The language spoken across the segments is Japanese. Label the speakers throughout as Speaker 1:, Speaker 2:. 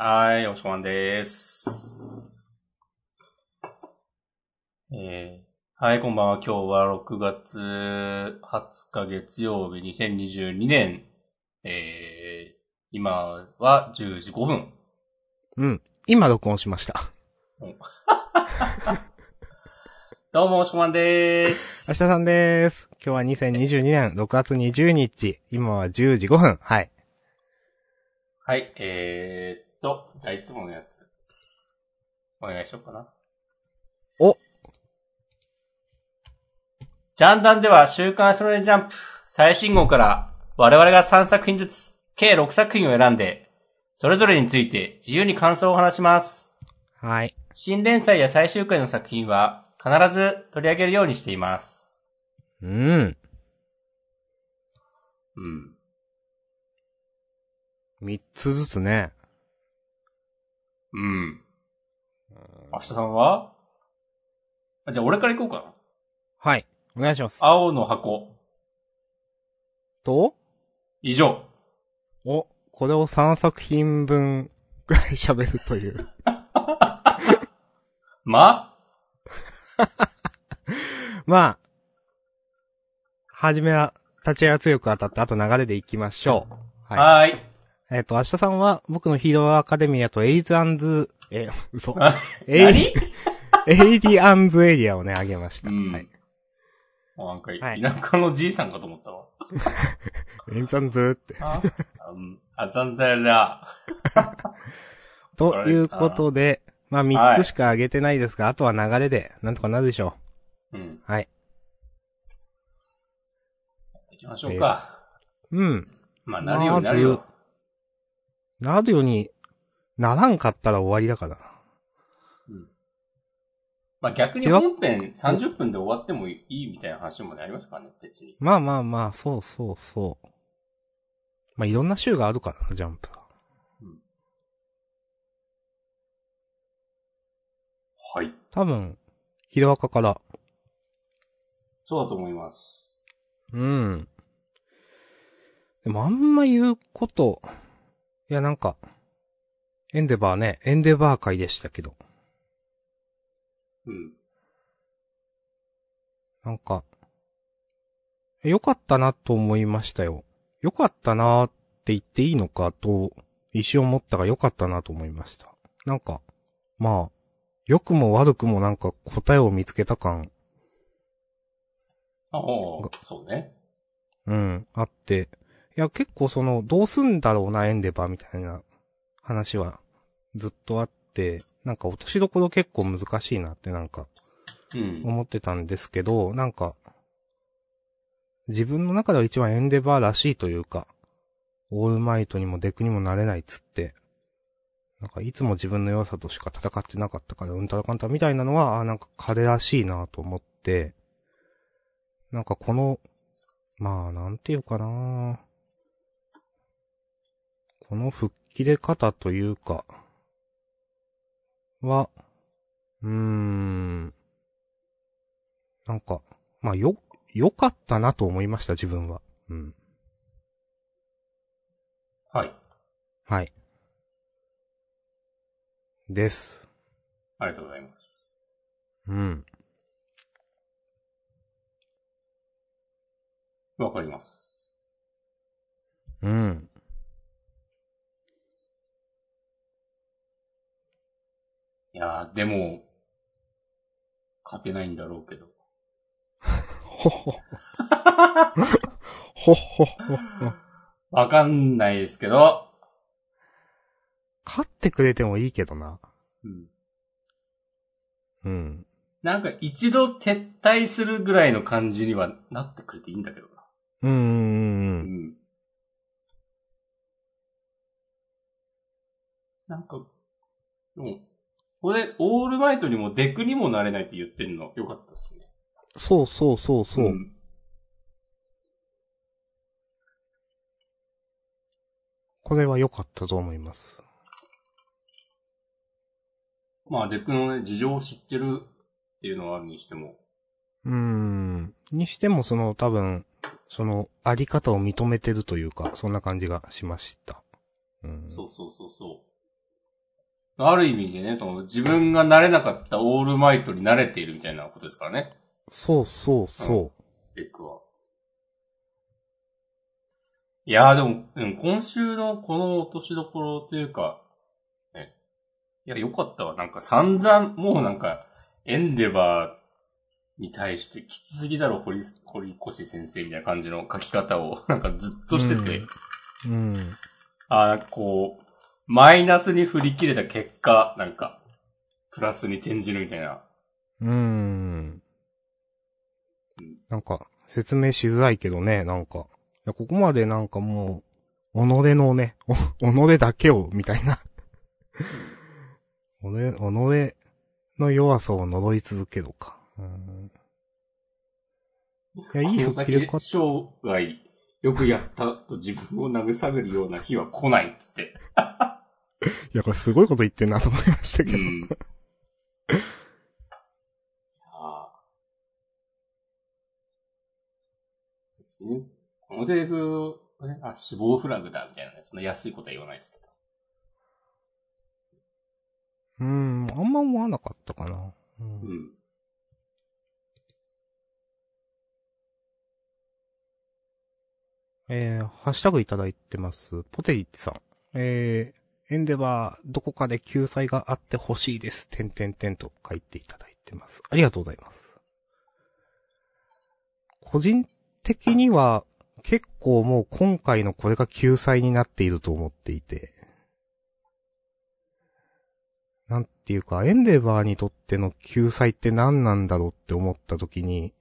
Speaker 1: はい、おしこまんです。えー、はい、こんばんは。今日は6月20日月曜日2022年、えー、今は10時5分。
Speaker 2: うん。今録音しました。
Speaker 1: どうも、おしこまんです。
Speaker 2: 明日さんでーす。今日は2022年6月20日。今は10時5分。はい。
Speaker 1: はい、えーっと、じゃあいつものやつ。お願いしようかな。
Speaker 2: お
Speaker 1: ジャンダンでは週刊少年ジャンプ最新号から我々が3作品ずつ計6作品を選んで、それぞれについて自由に感想を話します。
Speaker 2: はい。
Speaker 1: 新連載や最終回の作品は必ず取り上げるようにしています。
Speaker 2: うん。
Speaker 1: うん。
Speaker 2: 3つずつね。
Speaker 1: うん。明日さんは？あじゃあ俺から行こうかな。
Speaker 2: はい。お願いします。
Speaker 1: 青の箱。
Speaker 2: と？
Speaker 1: 以上。
Speaker 2: お、これを3作品分くらい喋るという。
Speaker 1: ま？
Speaker 2: まあ、はじめは、立ち合いが強く当たって、あと流れでいきましょう。はい。
Speaker 1: はーい。
Speaker 2: えっ、と、明日さんは、僕のヒーローアカデミアとエイズアンズ、え、嘘。
Speaker 1: あ
Speaker 2: エイ
Speaker 1: 何？
Speaker 2: エイリアンズエリアをね、あげました。
Speaker 1: うん
Speaker 2: はい。
Speaker 1: なんか、
Speaker 2: はい
Speaker 1: 田舎のじいさんかと思ったわ。
Speaker 2: エイズアンズって。
Speaker 1: あ、うんあたんだ。
Speaker 2: ということで、まあ
Speaker 1: はい
Speaker 2: 3つしかあげてないですが、あとは流れで、なんとかなるでしょ
Speaker 1: うん。
Speaker 2: う。はい。
Speaker 1: 行きましょうか。
Speaker 2: うん。
Speaker 1: まあ、なるようになるよ。
Speaker 2: なるように、ならんかったら終わりだからな。
Speaker 1: うん。まあ、逆に本編30分で終わってもいいみたいな話もねありますからね、別に。
Speaker 2: まあまあまあ、そうそうそう。まあいろんな週があるからな、ジャンプは。
Speaker 1: はい。
Speaker 2: 多分、ヒロアカから。
Speaker 1: そうだと思います。
Speaker 2: うん。でもあんま言うこと、いやなんか、エンデバーね、エンデバー会でしたけど、
Speaker 1: うん。
Speaker 2: なんか、良かったなと思いましたよ。良かったなって言っていいのかと、一瞬思ったが良かったなと思いました。なんか、まあ、良くも悪くもなんか答えを見つけた感、
Speaker 1: ああ、そうね。
Speaker 2: うん、あって、いや結構その、どうすんだろうな、エンデバーみたいな話はずっとあって、なんか落としどころ結構難しいなってなんか
Speaker 1: うん。
Speaker 2: 思ってたんですけど、なんか、自分の中では一番エンデバーらしいというか、オールマイトにもデクにもなれないっつって、なんかいつも自分の弱さとしか戦ってなかったから、うんたらかんたらみたいなのは、あなんか彼らしいなと思って、なんかこの、まあなんていうかなこの吹っ切れ方というか、は、うーん、なんか、まあ、よ、良かったなと思いました、自分は。うん。
Speaker 1: はい。
Speaker 2: はい。です。
Speaker 1: ありがとうございます。
Speaker 2: うん。
Speaker 1: わかります。
Speaker 2: うん。
Speaker 1: いやー、でも、勝てないんだろうけど。
Speaker 2: ほほ。ほほほほ。
Speaker 1: わかんないですけど、
Speaker 2: 勝ってくれてもいいけどな。
Speaker 1: うん。
Speaker 2: うん。
Speaker 1: なんか一度撤退するぐらいの感じにはなってくれていいんだけどな。
Speaker 2: うんうんうん。
Speaker 1: うん。なんか、でも、これ、オールマイトにもデクにもなれないって言ってるのよかったですね。
Speaker 2: そうそうそうそう。
Speaker 1: ん
Speaker 2: これは良かったと思います。
Speaker 1: まあ、デクのね、事情を知ってるっていうのはあるにしても。
Speaker 2: うーん。にしてもその多分、その、あり方を認めてるというか、そんな感じがしました。うん。
Speaker 1: そうそうそうそある意味でね、その自分が慣れなかったオールマイトに慣れているみたいなことですからね。
Speaker 2: そうそうそ
Speaker 1: デクは。いやーでも、うん、今週のこの落としどころというか、ね、いや、よかったわ。なんか散々、もうなんか、エンデバーに対してきつすぎだろ、堀、堀越先生みたいな感じの書き方を、なんかずっとしてて、
Speaker 2: うんうん。
Speaker 1: あーなんかこう、マイナスに振り切れた結果、なんか、プラスに転じるみたいな。
Speaker 2: うーん。なんか、説明しづらいけどね、なんか。いや、ここまでなんかもう、己のね、お 己だけを、みたいな。己、己の弱さを呪い続けろか。うんいや、いい復帰でよかっ
Speaker 1: 生涯、よくやったと自分を慰めるような日は来ないっつって。
Speaker 2: た。いや、これすごいこと言ってんなと思いましたけど。
Speaker 1: うん。ああ。別にね、このセリフ、ね、あ、死亡フラグだみたいなね、そんな安いことは言わないですけど。
Speaker 2: うん、あんま思わなかったかな。うん
Speaker 1: うん。
Speaker 2: えー、ハッシュタグいただいてます。ポテリッチさん。えー、エンデバー、どこかで救済があってほしいです。てんてんてんと書いていただいてます。ありがとうございます。個人的には、結構もう今回のこれが救済になっていると思っていて。なんていうか、エンデバーにとっての救済って何なんだろうって思った時に、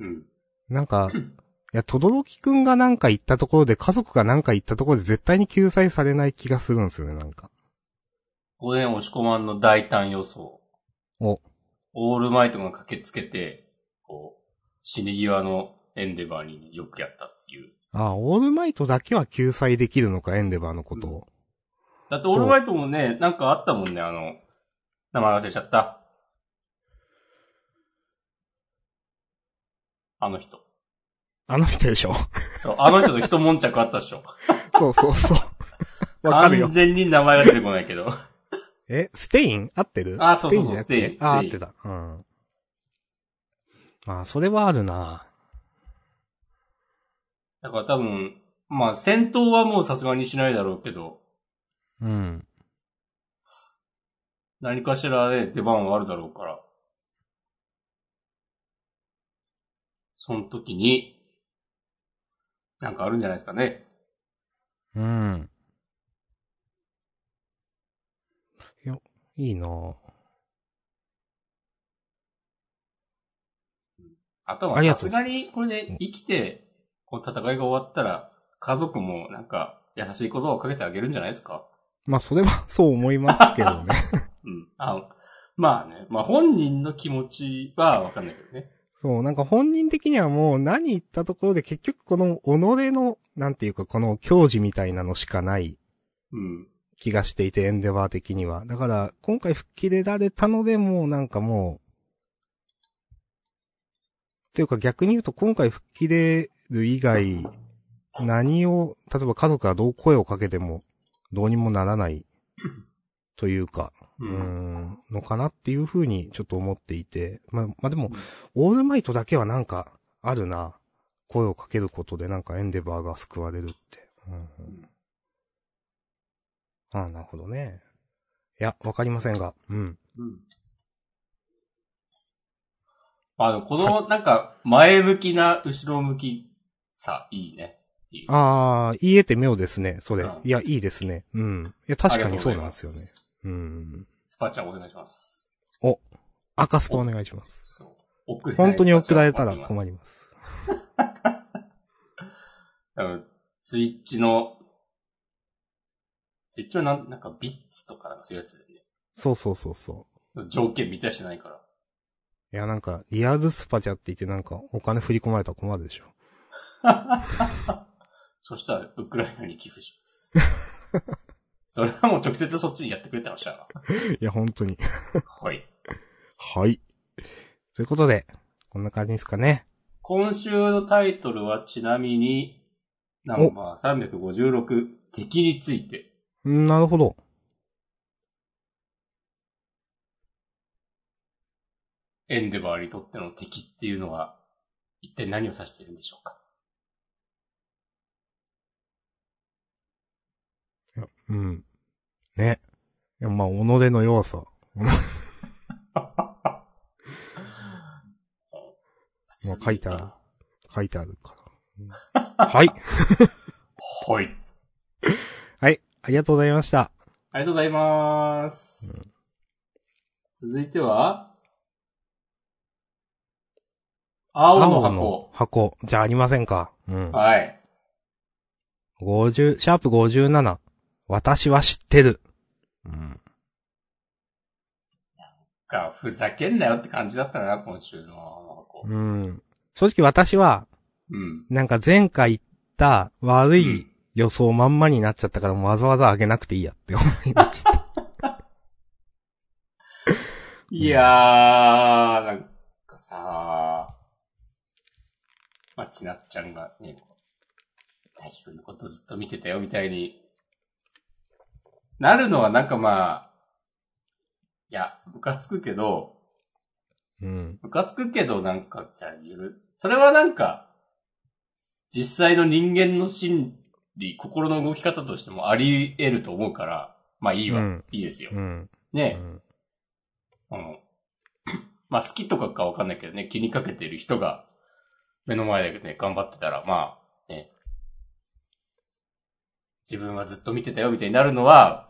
Speaker 1: うん。
Speaker 2: なんか、いや、とどろきくんがなんか言ったところで、家族がなんか言ったところで絶対に救済されない気がするんですよね、なんか。
Speaker 1: ここで押し込まんの大胆予想。
Speaker 2: お、
Speaker 1: オールマイトが駆けつけて、こう、死に際のエンデバーによくやったっていう。
Speaker 2: あ、オールマイトだけは救済できるのか、エンデバーのことを。
Speaker 1: だってオールマイトもね、なんかあったもんね、あの、名前忘れちゃった。あの人。
Speaker 2: あの人でしょ
Speaker 1: そう、あの人と一悶着あったっしょ。
Speaker 2: そうそうそう。わかるよ
Speaker 1: 完。全に名前が出てこないけど。
Speaker 2: え、ステイン？合ってる？
Speaker 1: あそうそうそう
Speaker 2: ステインあ、合ってた。うん。あ、それはあるな
Speaker 1: だから多分、まあ戦闘はもうさすがにしないだろうけど、
Speaker 2: うん。
Speaker 1: 何かしらで出番はあるだろうから。その時に、なんかあるんじゃないですかね。
Speaker 2: うん。いや、いいな
Speaker 1: あとは
Speaker 2: ありがとう
Speaker 1: さすがにこれで生きて、こう戦いが終わったら、家族もなんか優しい言葉をかけてあげるんじゃないですか？
Speaker 2: まあ、それはそう思いますけどね。
Speaker 1: うん。あまあね。まあ本人の気持ちはわかんないけどね。
Speaker 2: そう、なんか本人的にはもう何言ったところで結局この己の、なんていうかこの教示みたいなのしかない
Speaker 1: うん。
Speaker 2: 気がしていて、エンデバー的には。だから、今回吹っ切れられたので、もうなんかもう、っていうか逆に言うと今回吹っ切れる以外、何を、例えば家族がどう声をかけても、どうにもならない、というか、
Speaker 1: う
Speaker 2: ん、のかなっていうふうにちょっと思っていて。まあ、まあでも、オールマイトだけはなんか、あるな。声をかけることでなんかエンデバーが救われるって。うんうん、ああ、なるほどね。いや、わかりませんが、うん。
Speaker 1: うん。まあでもこの、なんか、前向きな後ろ向きさ、いいね。
Speaker 2: ああ、言えて妙ですね、それ
Speaker 1: うん。
Speaker 2: いや、いいですね。うん。いや、確かにそうなんですよね。
Speaker 1: ね。
Speaker 2: うん。
Speaker 1: スパチャお願いします。
Speaker 2: 赤スパお願いします。
Speaker 1: そう。
Speaker 2: 本当に送られたら困ります。
Speaker 1: 多分ツイッチの、ツイッチはなんなんかビッツとかなんかそういうやつだよね。
Speaker 2: そうそうそうそう。
Speaker 1: 条件満たしてないから。
Speaker 2: いや、なんか、リアルスパチャって言ってなんか、お金振り込まれたら困るでしょ。
Speaker 1: そしたら、ウクライナに寄付します。それはもう直接そっちにやってくれたらしゃ
Speaker 2: いや、本当に。
Speaker 1: はい。
Speaker 2: はい。ということで、こんな感じですかね。
Speaker 1: 今週のタイトルはちなみに、ナンバー356、敵について。
Speaker 2: なるほど。
Speaker 1: エンデバーにとっての敵っていうのは、一体何を指しているんでしょうか？
Speaker 2: うん。ね。いや、まあ、己の要素。もう書いてある。書いてあるから。はい。
Speaker 1: はい。
Speaker 2: はい。ありがとうございました。
Speaker 1: ありがとうございます。続いては、青の箱。
Speaker 2: 箱。じゃありませんか。うん。
Speaker 1: はい。
Speaker 2: 50、シャープ57。私は知ってる。うん。
Speaker 1: が、ふざけんなよって感じだったな、今週の。
Speaker 2: うん。正直私は、
Speaker 1: うん。
Speaker 2: なんか前回言った悪い予想まんまになっちゃったからわざわざ上げなくていいやって思いました。
Speaker 1: いやー、なんかさまあ、ちなっちゃんがね、大輝くんのことずっと見てたよみたいに、なるのはなんかまあ、いや、ムカつくけど、
Speaker 2: うん。
Speaker 1: ムカつくけどなんか、じゃあゆる、それはなんか、実際の人間の心理、心の動き方としてもあり得ると思うから、まあいいわ、
Speaker 2: うん
Speaker 1: いいですよ。
Speaker 2: うん。う
Speaker 1: ね、
Speaker 2: ん。
Speaker 1: あの、まあ好きとかかわかんないけどね、気にかけてる人が目の前でね、頑張ってたら、まあ、ね、自分はずっと見てたよみたいになるのは、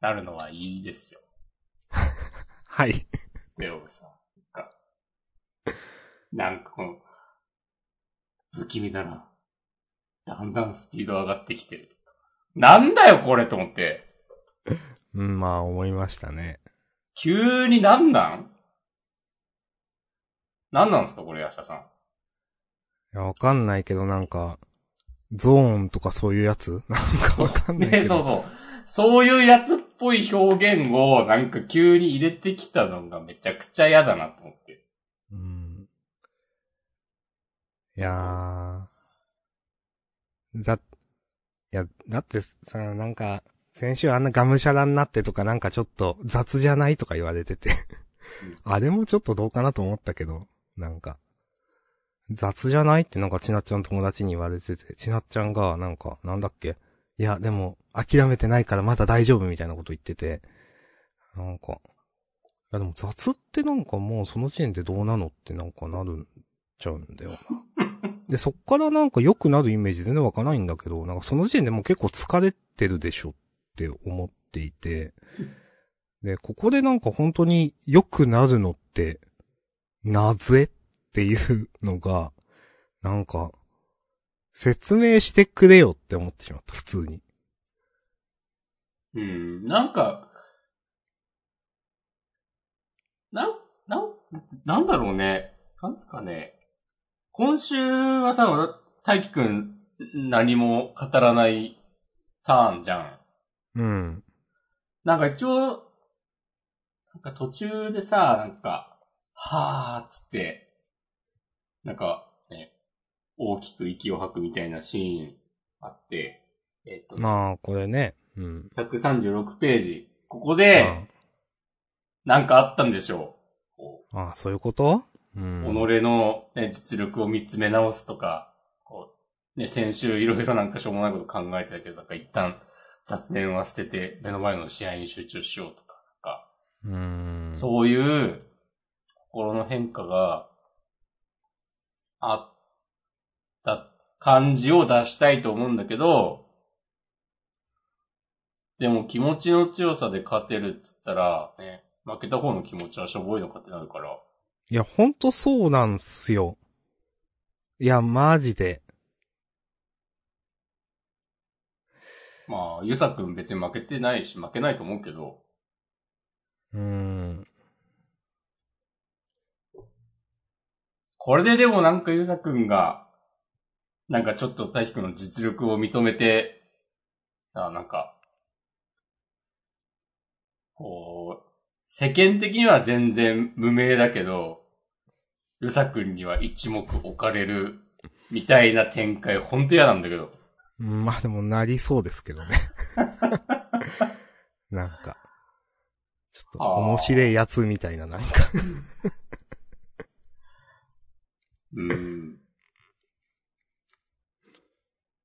Speaker 1: なるのはいいですよ。
Speaker 2: はい。
Speaker 1: でもさ、なんか、なんかこの、不気味だな。だんだんスピード上がってきてる。なんだよこれと思って。
Speaker 2: うん、まあ思いましたね。
Speaker 1: 急になんなん？なんなんですかこれ、ヤシャさん。
Speaker 2: いや、わかんないけどなんか、ゾーンとかそういうやつ？なんかわかんないけ
Speaker 1: ね、
Speaker 2: ど。
Speaker 1: そうそう。そういうやつっぽい表現をなんか急に入れてきたのがめちゃくちゃ嫌だなと思って。
Speaker 2: うん。いやー。だ、いや、だってさ、なんか、先週あんなガムシャラになってとかなんかちょっと雑じゃないとか言われてて。あれもちょっとどうかなと思ったけど、なんか。雑じゃないってなんかちなっちゃんの友達に言われてて、ちなっちゃんがなんか、なんだっけ？いや、でも、諦めてないからまだ大丈夫みたいなこと言ってて、なんか、いやでも雑ってなんかもうその時点でどうなのってなんかなるんちゃうんだよな。で、そっからなんか良くなるイメージ全然わかないんだけど、なんかその時点でもう結構疲れてるでしょって思っていて、で、ここでなんか本当に良くなるのって、なぜっていうのが、なんか、説明してくれよって思ってしまった、普通に。
Speaker 1: うん、なんか、なん、なん、なんだろうね。なんですかね。今週はさ、大輝くん何も語らないターンじゃん。
Speaker 2: うん。
Speaker 1: なんか一応、なんか途中でさ、なんか、はーっつって、なんかね、大きく息を吐くみたいなシーンあって、えっ、と、
Speaker 2: まあ、これね。うん。
Speaker 1: 136ページ。ここで、なんかあったんでしょう。こ
Speaker 2: ああ、そういうこと？う
Speaker 1: う
Speaker 2: ん。
Speaker 1: 己の、ね、実力を見つめ直すとか、こう、ね、先週いろいろなんかしょうもないこと考えてたけど、なんか一旦雑念は捨てて目の前の試合に集中しようとか、なんか、
Speaker 2: うん。
Speaker 1: そういう心の変化があった感じを出したいと思うんだけど、でも気持ちの強さで勝てるっつったら、ね、負けた方の気持ちはしょぼいのかってなるから、
Speaker 2: いや、ほんとそうなんすよ。いや、マジで。
Speaker 1: まあ、ゆさくん別に負けてないし、負けないと思うけど、
Speaker 2: うーん。
Speaker 1: これででもなんかゆさくんが、なんかちょっと大輝くんの実力を認めて、あなんか、こう、世間的には全然無名だけど、ゆさくんには一目置かれる、みたいな展開、ほんと嫌なんだけど。
Speaker 2: うんまあでもなりそうですけどね。なんか。ちょっと面白いやつみたいな、なんか。
Speaker 1: うん。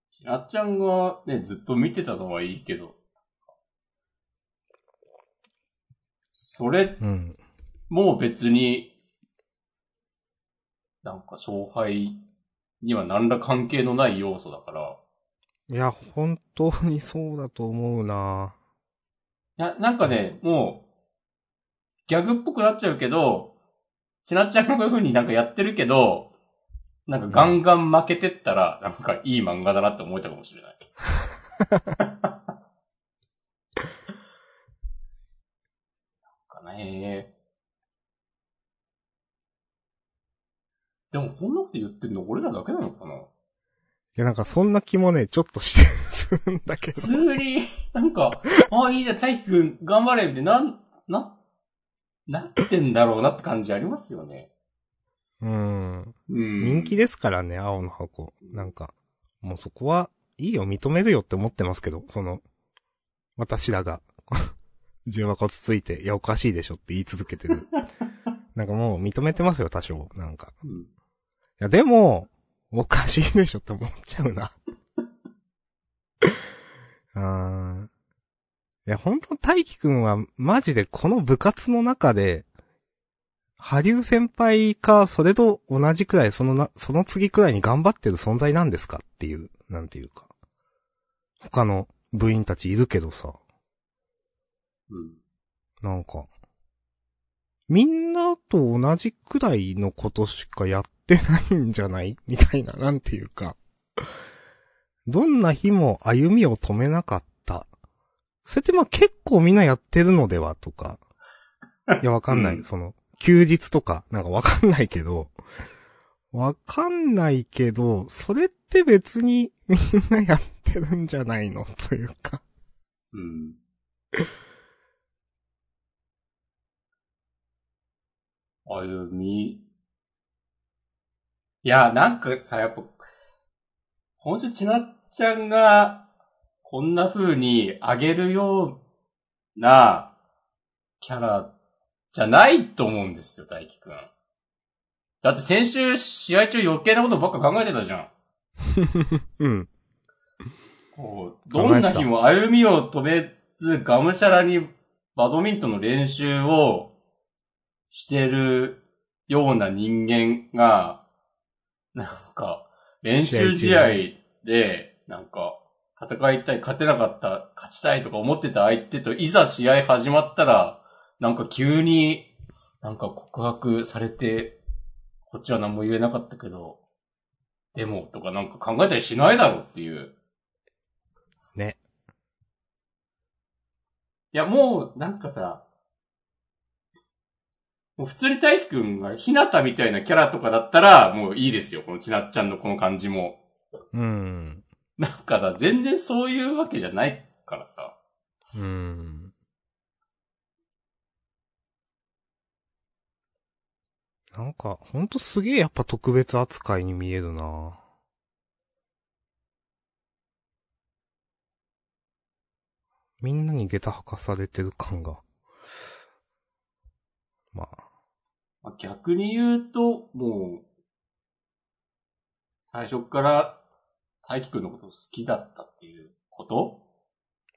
Speaker 1: ひなちゃんがね、ずっと見てたのはいいけど、それ、
Speaker 2: うん。
Speaker 1: もう別に、なんか勝敗には何ら関係のない要素だから、
Speaker 2: いや、本当にそうだと思うない
Speaker 1: や、なんかね、もう、ギャグっぽくなっちゃうけど、ちなっちゃんがこういう風になんかやってるけど、なんかガンガン負けてったら、なんかいい漫画だなって思えたかもしれない。なんかねでもこんなこと言ってんの俺らだけなのかな？い
Speaker 2: や、なんかそんな気もね、ちょっとしてするんだけど。
Speaker 1: 普通に、なんか、あ、いいじゃん、大輝くん頑張れってなん、な、なってんだろうなって感じありますよね。
Speaker 2: うん。
Speaker 1: うん。
Speaker 2: 人気ですからね、青の箱。なんか、もうそこは、いいよ、認めるよって思ってますけど、その、私らが、重箱つついて、いや、おかしいでしょって言い続けてる。なんかもう認めてますよ、多少。なんか。
Speaker 1: うん。
Speaker 2: いや、でも、おかしいでしょって思っちゃうな。あーいや、本当大輝くんは、マジでこの部活の中で、羽生先輩か、それと同じくらい、そのな、その次くらいに頑張ってる存在なんですかっていう、なんていうか。他の部員たちいるけどさ、
Speaker 1: うん。
Speaker 2: なんか、みんなと同じくらいのことしかやってないんじゃない？みたいな、なんていうか。どんな日も歩みを止めなかった。それってまあ結構みんなやってるのではとか。いや、わかんない。
Speaker 1: うん
Speaker 2: その、休日とか、なんかわかんないけど。わかんないけど、それって別にみんなやってるんじゃないの？というか。
Speaker 1: うん。歩み。いや、なんかさ、やっぱ、今週ちなっちゃんが、こんな風に上げるようなキャラじゃないと思うんですよ、大輝くん。だって先週試合中余計なことばっか考えてたじゃん。
Speaker 2: うん。
Speaker 1: こう、どんな日も歩みを止めず、がむしゃらにバドミントンの練習をしてるような人間が、なんか、練習試合で、なんか、戦いたい、勝てなかった、勝ちたいとか思ってた相手と、いざ試合始まったら、なんか急に、なんか告白されて、こっちは何も言えなかったけど、でも、とかなんか考えたりしないだろうっていう。
Speaker 2: ね。
Speaker 1: いや、もう、なんかさ、もう普通に大輝くんが、ひなたみたいなキャラとかだったら、もういいですよ。このちなっちゃんのこの感じも。
Speaker 2: うん。
Speaker 1: なんかさ、全然そういうわけじゃないからさ。
Speaker 2: うん。なんか、ほんとすげえやっぱ特別扱いに見えるなみんなに下駄履かされてる感が。まあ。
Speaker 1: まあ、逆に言うと、もう、最初っから大輝くんのこと好きだったっていうこと？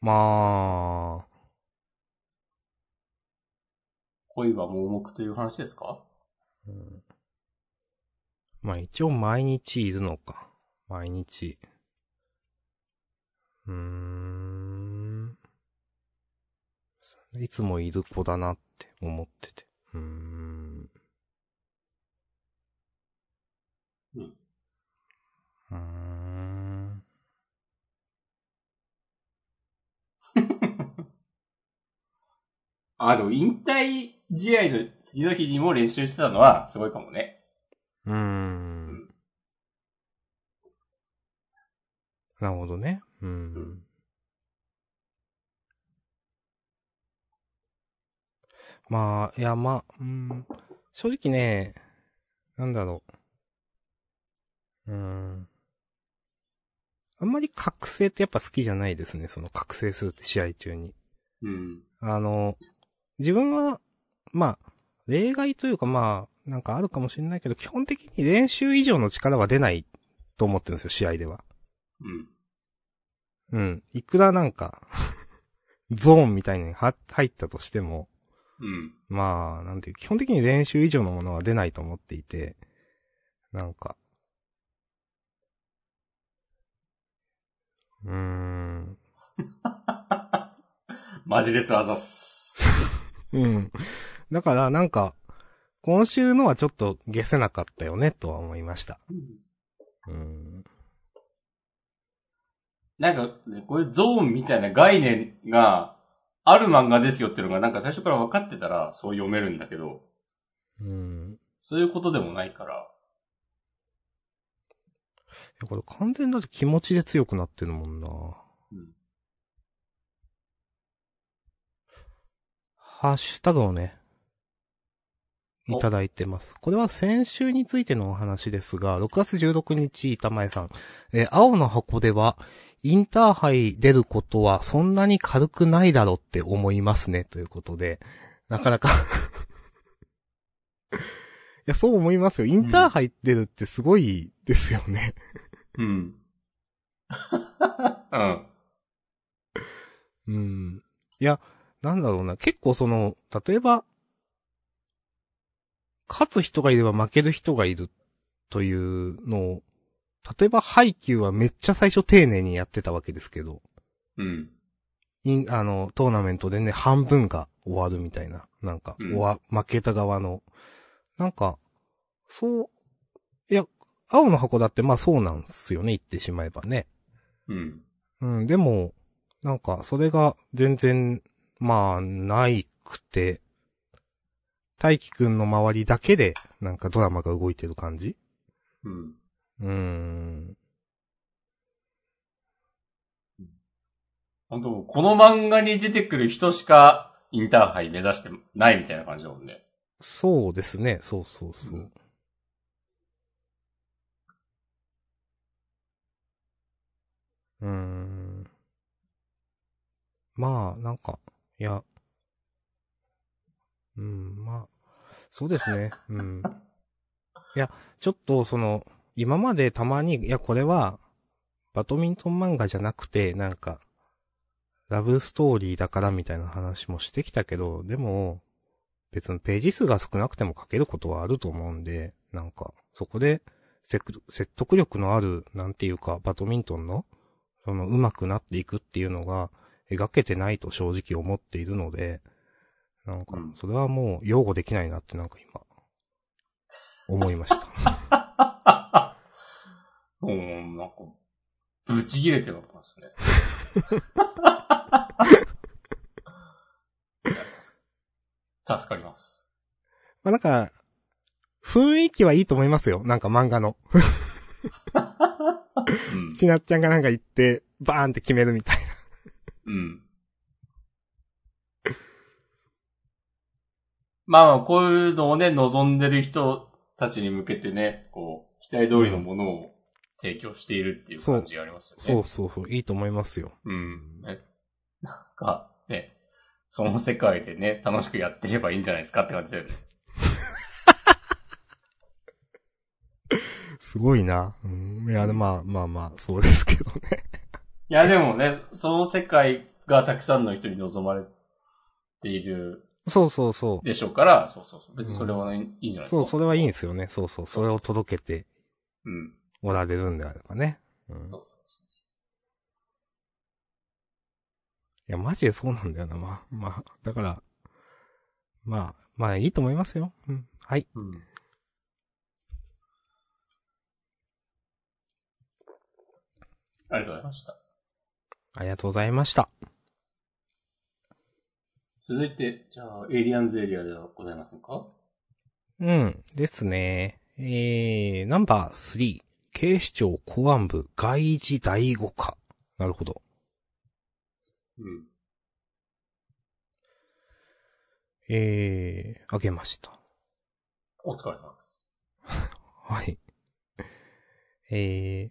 Speaker 2: まあ、
Speaker 1: 恋は盲目という話ですか？
Speaker 2: うんまあ一応毎日いるのか。毎日。うーん。いつもいる子だなって思ってて。うーん。
Speaker 1: うん。
Speaker 2: うーん。
Speaker 1: あ、でも引退試合の次の日にも練習してたのはすごいかもね。
Speaker 2: うーん。なるほどね。うーん。まあ、いや、まあ、うん。正直ね、なんだろう。うーん。あんまり覚醒ってやっぱ好きじゃないですね。その覚醒するって試合中に。
Speaker 1: うん。
Speaker 2: あの、自分は、まあ、例外というかまあ、なんかあるかもしれないけど、基本的に練習以上の力は出ないと思ってるんですよ、試合では。
Speaker 1: うん。
Speaker 2: うん。いくらなんか、ゾーンみたいには入ったとしても、
Speaker 1: うん。
Speaker 2: まあ、なんていう、基本的に練習以上のものは出ないと思っていて、なんか、うーん、
Speaker 1: マジレスあざっす。
Speaker 2: うん。だから、なんか、今週のはちょっと消せなかったよね、とは思いました。うん。
Speaker 1: なんか、ね、これゾーンみたいな概念がある漫画ですよっていうのがなんか最初から分かってたらそう読めるんだけど、
Speaker 2: うん。
Speaker 1: そういうことでもないから。
Speaker 2: いや、これ完全だって気持ちで強くなってるもんな。
Speaker 1: うん。
Speaker 2: ハッシュタグをね、
Speaker 1: お
Speaker 2: いただいてます。これは先週についてのお話ですが、6月16日、板前さん。えー青の箱では、インターハイ出ることはそんなに軽くないだろうって思いますね、ということで、なかなかい や、そう思いますよ。インターハイ出るってすごいですよね。
Speaker 1: うん。うん。
Speaker 2: うん。いや、なんだろうな。結構その、例えば、勝つ人がいれば負ける人がいるというのを、例えば配球はめっちゃ最初丁寧にやってたわけですけど、
Speaker 1: うん。
Speaker 2: インあの、トーナメントでね、半分が終わるみたいな、なんか、
Speaker 1: うん
Speaker 2: 負けた側の、なんか、そう、いや、青の箱だってまあそうなんすよね、言ってしまえばね。
Speaker 1: うん。
Speaker 2: うん、でも、なんか、それが全然、まあ、ないくて、大輝くんの周りだけで、なんかドラマが動いてる感じ？
Speaker 1: うん。
Speaker 2: うーん。
Speaker 1: 本当この漫画に出てくる人しかインターハイ目指してないみたいな感じだもんね。
Speaker 2: そうですね、そうそうそう。
Speaker 1: うん
Speaker 2: うーん。まあ、なんか、いや、うん、まあ、そうですね、うん。いや、ちょっとその、今までたまに、いや、これは、バドミントン漫画じゃなくて、なんか、ラブストーリーだからみたいな話もしてきたけど、でも、別にページ数が少なくても書けることはあると思うんで、なんか、そこで、せ説得力のある、なんていうか、バドミントンの、その、上手くなっていくっていうのが、描けてないと正直思っているので、なんか
Speaker 1: うん、
Speaker 2: それはもう、擁護できないなってなんか今、思いました。
Speaker 1: うん、なんか、ブチ切れてますね。いや助助かります。
Speaker 2: まあなんか、雰囲気はいいと思いますよ。なんか漫画の。
Speaker 1: うん。
Speaker 2: ちなっちゃんがなんか言って、バーンって決めるみたいな。
Speaker 1: うん。まあまあ、こういうのをね、望んでる人たちに向けてね、こう、期待通りのものを提供しているっていう感じがありますよね。
Speaker 2: そうそうそう、いいと思いますよ。
Speaker 1: うん。ねなんか、ね、その世界でね、楽しくやってればいいんじゃないですかって感じだよね。
Speaker 2: すごいな。うん。いや、まあまあまあ、そうですけどね。
Speaker 1: いや、でもね、その世界がたくさんの人に望まれている
Speaker 2: そうそうそう。
Speaker 1: でしょうから、そうそうそう。別にそれはね、いいんじゃないですか？
Speaker 2: そう、それはいいんですよね。そうそう。それを届けて
Speaker 1: うん。
Speaker 2: おられるんであればね。うん。い
Speaker 1: そうそうそうそ
Speaker 2: や、マジでそうなんだよな。まあ、まあ、だから、まあ、まあいいと思いますよ。うん。はい。
Speaker 1: う。うん。ありがとうございました。
Speaker 2: ありがとうございました。
Speaker 1: 続いて、じゃあ、エイリアンズエリアではございませんか？
Speaker 2: うん。ですね。えー、ナンバー3。警視庁公安部外事第五課。なるほど。
Speaker 1: うん。
Speaker 2: えー、あげました。
Speaker 1: お疲れ様です。
Speaker 2: はい。えー、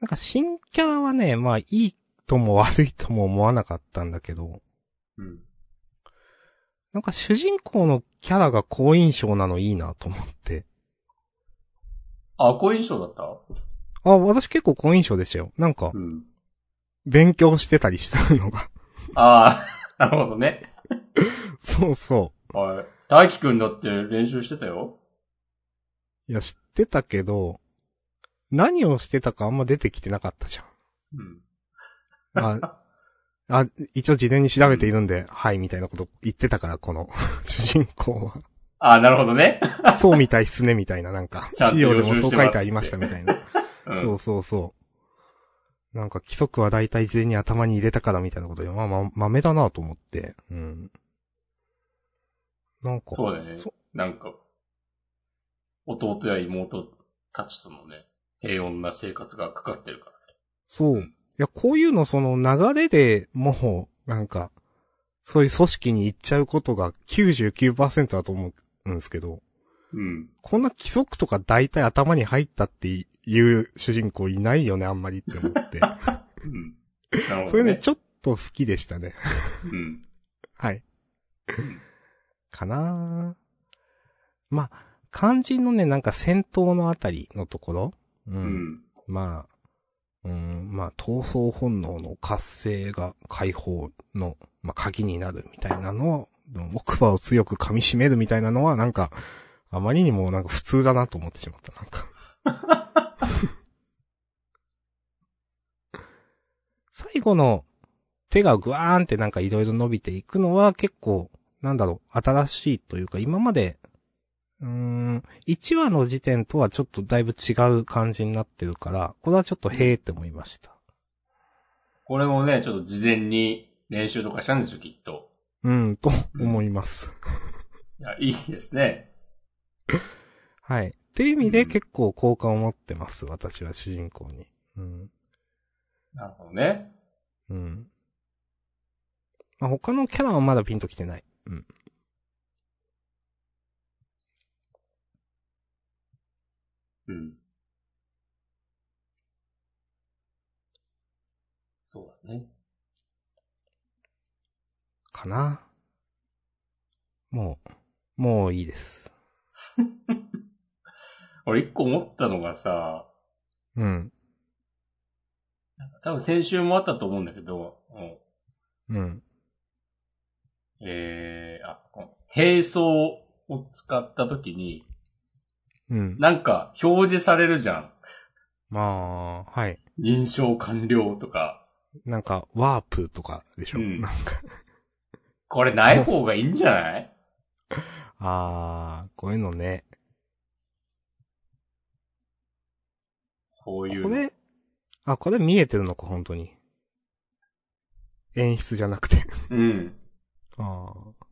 Speaker 2: なんか新キャラはね、まあいいとも悪いとも思わなかったんだけど、
Speaker 1: うん。
Speaker 2: なんか主人公のキャラが好印象なのいいなと思って。
Speaker 1: あ、好印象だった？
Speaker 2: あ、私結構好印象でしたよ。なんか、
Speaker 1: うん。
Speaker 2: 勉強してたりするのが。
Speaker 1: ああ、なるほどね。
Speaker 2: そうそ
Speaker 1: はい。大輝くんだって練習してたよ。
Speaker 2: う。いや、知ってたけど、何をしてたかあんま出てきてなかったじゃん。
Speaker 1: うん。
Speaker 2: あ、あ、一応事前に調べているんで、はい、みたいなこと言ってたから、この、主人公は。
Speaker 1: ああ、なるほどね。
Speaker 2: そうみたいっすね、みたいな、なんか、資料でもそう書いてありました、みたいな。
Speaker 1: うん。
Speaker 2: そうそうそう。なんか規則は大体事前に頭に入れたからみたいなことで、まあまあ、豆だなと思って。うん。なんか、
Speaker 1: そうだね
Speaker 2: そ。
Speaker 1: なんか、弟や妹たちとのね、平穏な生活がかかってるからね。
Speaker 2: そう。いや、こういうのその流れでもう、なんか、そういう組織に行っちゃうことが99%だと思うんですけど、
Speaker 1: うん。
Speaker 2: こんな規則とか大体頭に入ったっていう主人公いないよね、あんまりって思って。
Speaker 1: うん。なるほ
Speaker 2: それ
Speaker 1: ね。
Speaker 2: ちょっと好きでしたね。
Speaker 1: うん。
Speaker 2: はい。かなーまあ、肝心のね、なんか戦闘のあたりのところう。
Speaker 1: うんん。
Speaker 2: まあ、うん、まあ、闘争本能の活性が解放の、まあ、鍵になるみたいなのを、奥歯を強く噛み締めるみたいなのは、なんか、あまりにもなんか普通だなと思ってしまった、なんか。最後の手がグワーンってなんかいろいろ伸びていくのは結構、なんだろう、新しいというか、今まで、うーん、1話の時点とはちょっとだいぶ違う感じになってるから、これはちょっとへーって思いました。
Speaker 1: これもね、ちょっと事前に練習とかしたんでしょ、きっと。
Speaker 2: うん、と思います。
Speaker 1: いや、いいですね。
Speaker 2: はい。っていう意味で
Speaker 1: うん
Speaker 2: 結構好感を持ってます、私は主人公に。うん。
Speaker 1: なるほどね。
Speaker 2: うん。まあ、他のキャラはまだピンときてない。うん。
Speaker 1: うん。そうだね。
Speaker 2: かな。もう、もういいです。
Speaker 1: 俺一個思ったのがさ、
Speaker 2: うん。
Speaker 1: 多分先週もあったと思うんだけど、も
Speaker 2: うん。
Speaker 1: うえー、あ、この並走を使った時に、
Speaker 2: うん。
Speaker 1: なんか表示されるじゃん。
Speaker 2: まあ、はい。
Speaker 1: 認証完了とか。
Speaker 2: なんか、ワープとかでしょ、
Speaker 1: うん
Speaker 2: なんか、
Speaker 1: これない方がいいんじゃない？
Speaker 2: あー、こういうのね。
Speaker 1: こういうの。
Speaker 2: これ、あ、これ見えてるのか、本当に。演出じゃなくて。
Speaker 1: うん。
Speaker 2: ああ。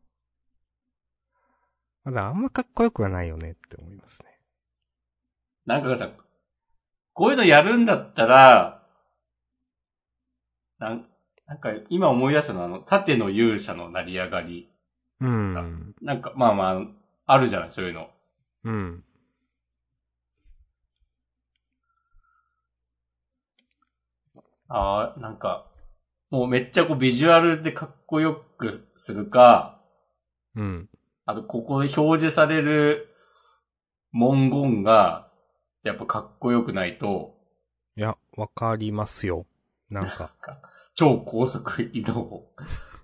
Speaker 2: まだあんまかっこよくはないよねって思いますね。
Speaker 1: なんかさ、こういうのやるんだったら、なん、なんか今思い出したのはあの、縦の勇者の成り上がり。
Speaker 2: うん。
Speaker 1: なんか、まあまあ、あるじゃない、そういうの。
Speaker 2: うん。
Speaker 1: ああ、なんか、もうめっちゃこうビジュアルでかっこよくするか、
Speaker 2: うん。
Speaker 1: あとここで表示される文言が、やっぱかっこよくないと、
Speaker 2: いや、わかりますよ。なんか、
Speaker 1: 超高速移動、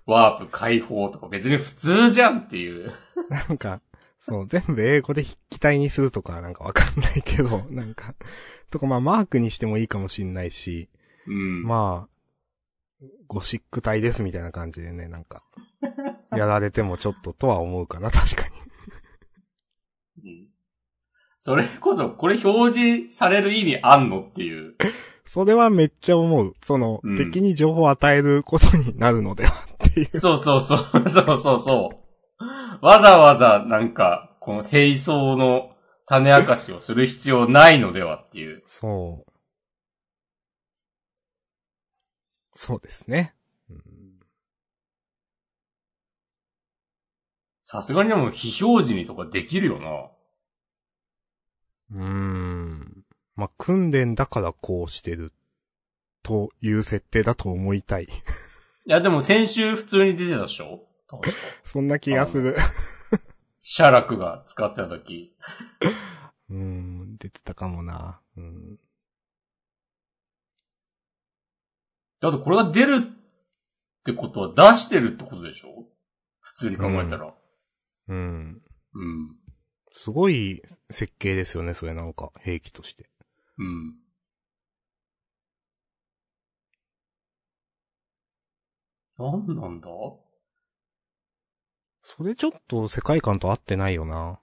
Speaker 1: ワープ解放とか別に普通じゃんっていう。
Speaker 2: なんか、そう、全部英語で筆記体にするとかなんかわかんないけど、なんか、とかまあマークにしてもいいかもしんないし、
Speaker 1: うん。
Speaker 2: まあ、ゴシック体ですみたいな感じでね、なんか、やられてもちょっととは思うかな、確かに。
Speaker 1: うんそれこそ、これ表示される意味あんのっていう。
Speaker 2: それはめっちゃ思う。その、
Speaker 1: うん
Speaker 2: 敵に情報を与えることになるのではっていう。
Speaker 1: そうそうそう、そうそうそう。わざわざなんか、この並走の種明かしをする必要ないのではっていう。
Speaker 2: そう。そうですね。うん
Speaker 1: さすがにでも非表示にとかできるよな。
Speaker 2: うーん。まあ、訓練だからこうしてる。という設定だと思いたい。
Speaker 1: いやでも先週普通に出てたでしょ？
Speaker 2: そんな気がする。
Speaker 1: シャラクが使ってた時。
Speaker 2: うん、出てたかもな。うん。
Speaker 1: だってこれが出るってことは出してるってことでしょ？普通に考えたら。
Speaker 2: うん。
Speaker 1: うん。
Speaker 2: すごい設計ですよね、それなんか、兵器として。
Speaker 1: うん。なんなんだ？
Speaker 2: それちょっと世界観と合ってないよな。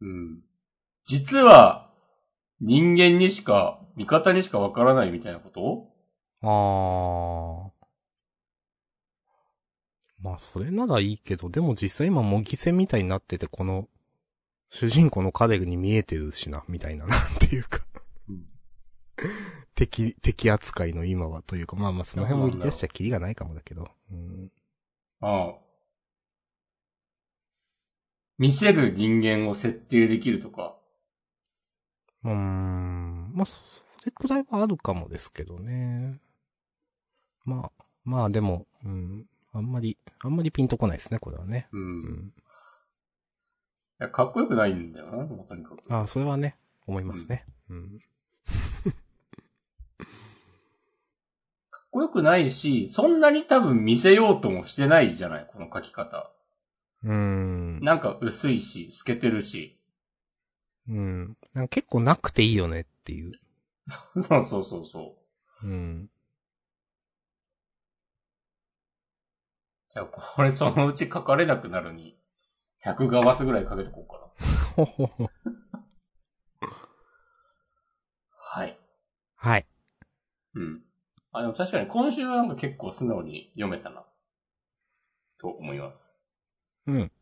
Speaker 1: うん。実は、人間にしか、味方にしかわからないみたいなこと？
Speaker 2: あー。まあ、それならいいけど、でも実際今模擬戦みたいになってて、この、主人公のカデグに見えてるしな、みたいな、なんていうか
Speaker 1: うん。
Speaker 2: 敵、敵扱いの今はというか、まあまあその辺も言い出しちゃキリがないかもだけど。うん。
Speaker 1: ああ。見せる人間を設定できるとか。
Speaker 2: うーん。まあ、それくらいはあるかもですけどね。まあ、まあでも、うん。あんまり、あんまりピンとこないですね、これはね。
Speaker 1: う。
Speaker 2: うんん。
Speaker 1: いや、かっこよくないんだよな、もうとにかく。
Speaker 2: ああ、それはね、思いますね。うん。
Speaker 1: かっこよくないし、そんなに多分見せようともしてないじゃない、この書き方。
Speaker 2: うーん。
Speaker 1: なんか薄いし、透けてるし。
Speaker 2: うん。なんか結構なくていいよねっていう。
Speaker 1: そうそうそうそう。
Speaker 2: うん。
Speaker 1: じゃあ、これそのうち書かれなくなるに、100ガバスぐらいかけてこうかな。はい。
Speaker 2: はい。
Speaker 1: うん。あ、でも確かに今週はなんか結構素直に読めたな。と思います。
Speaker 2: うん。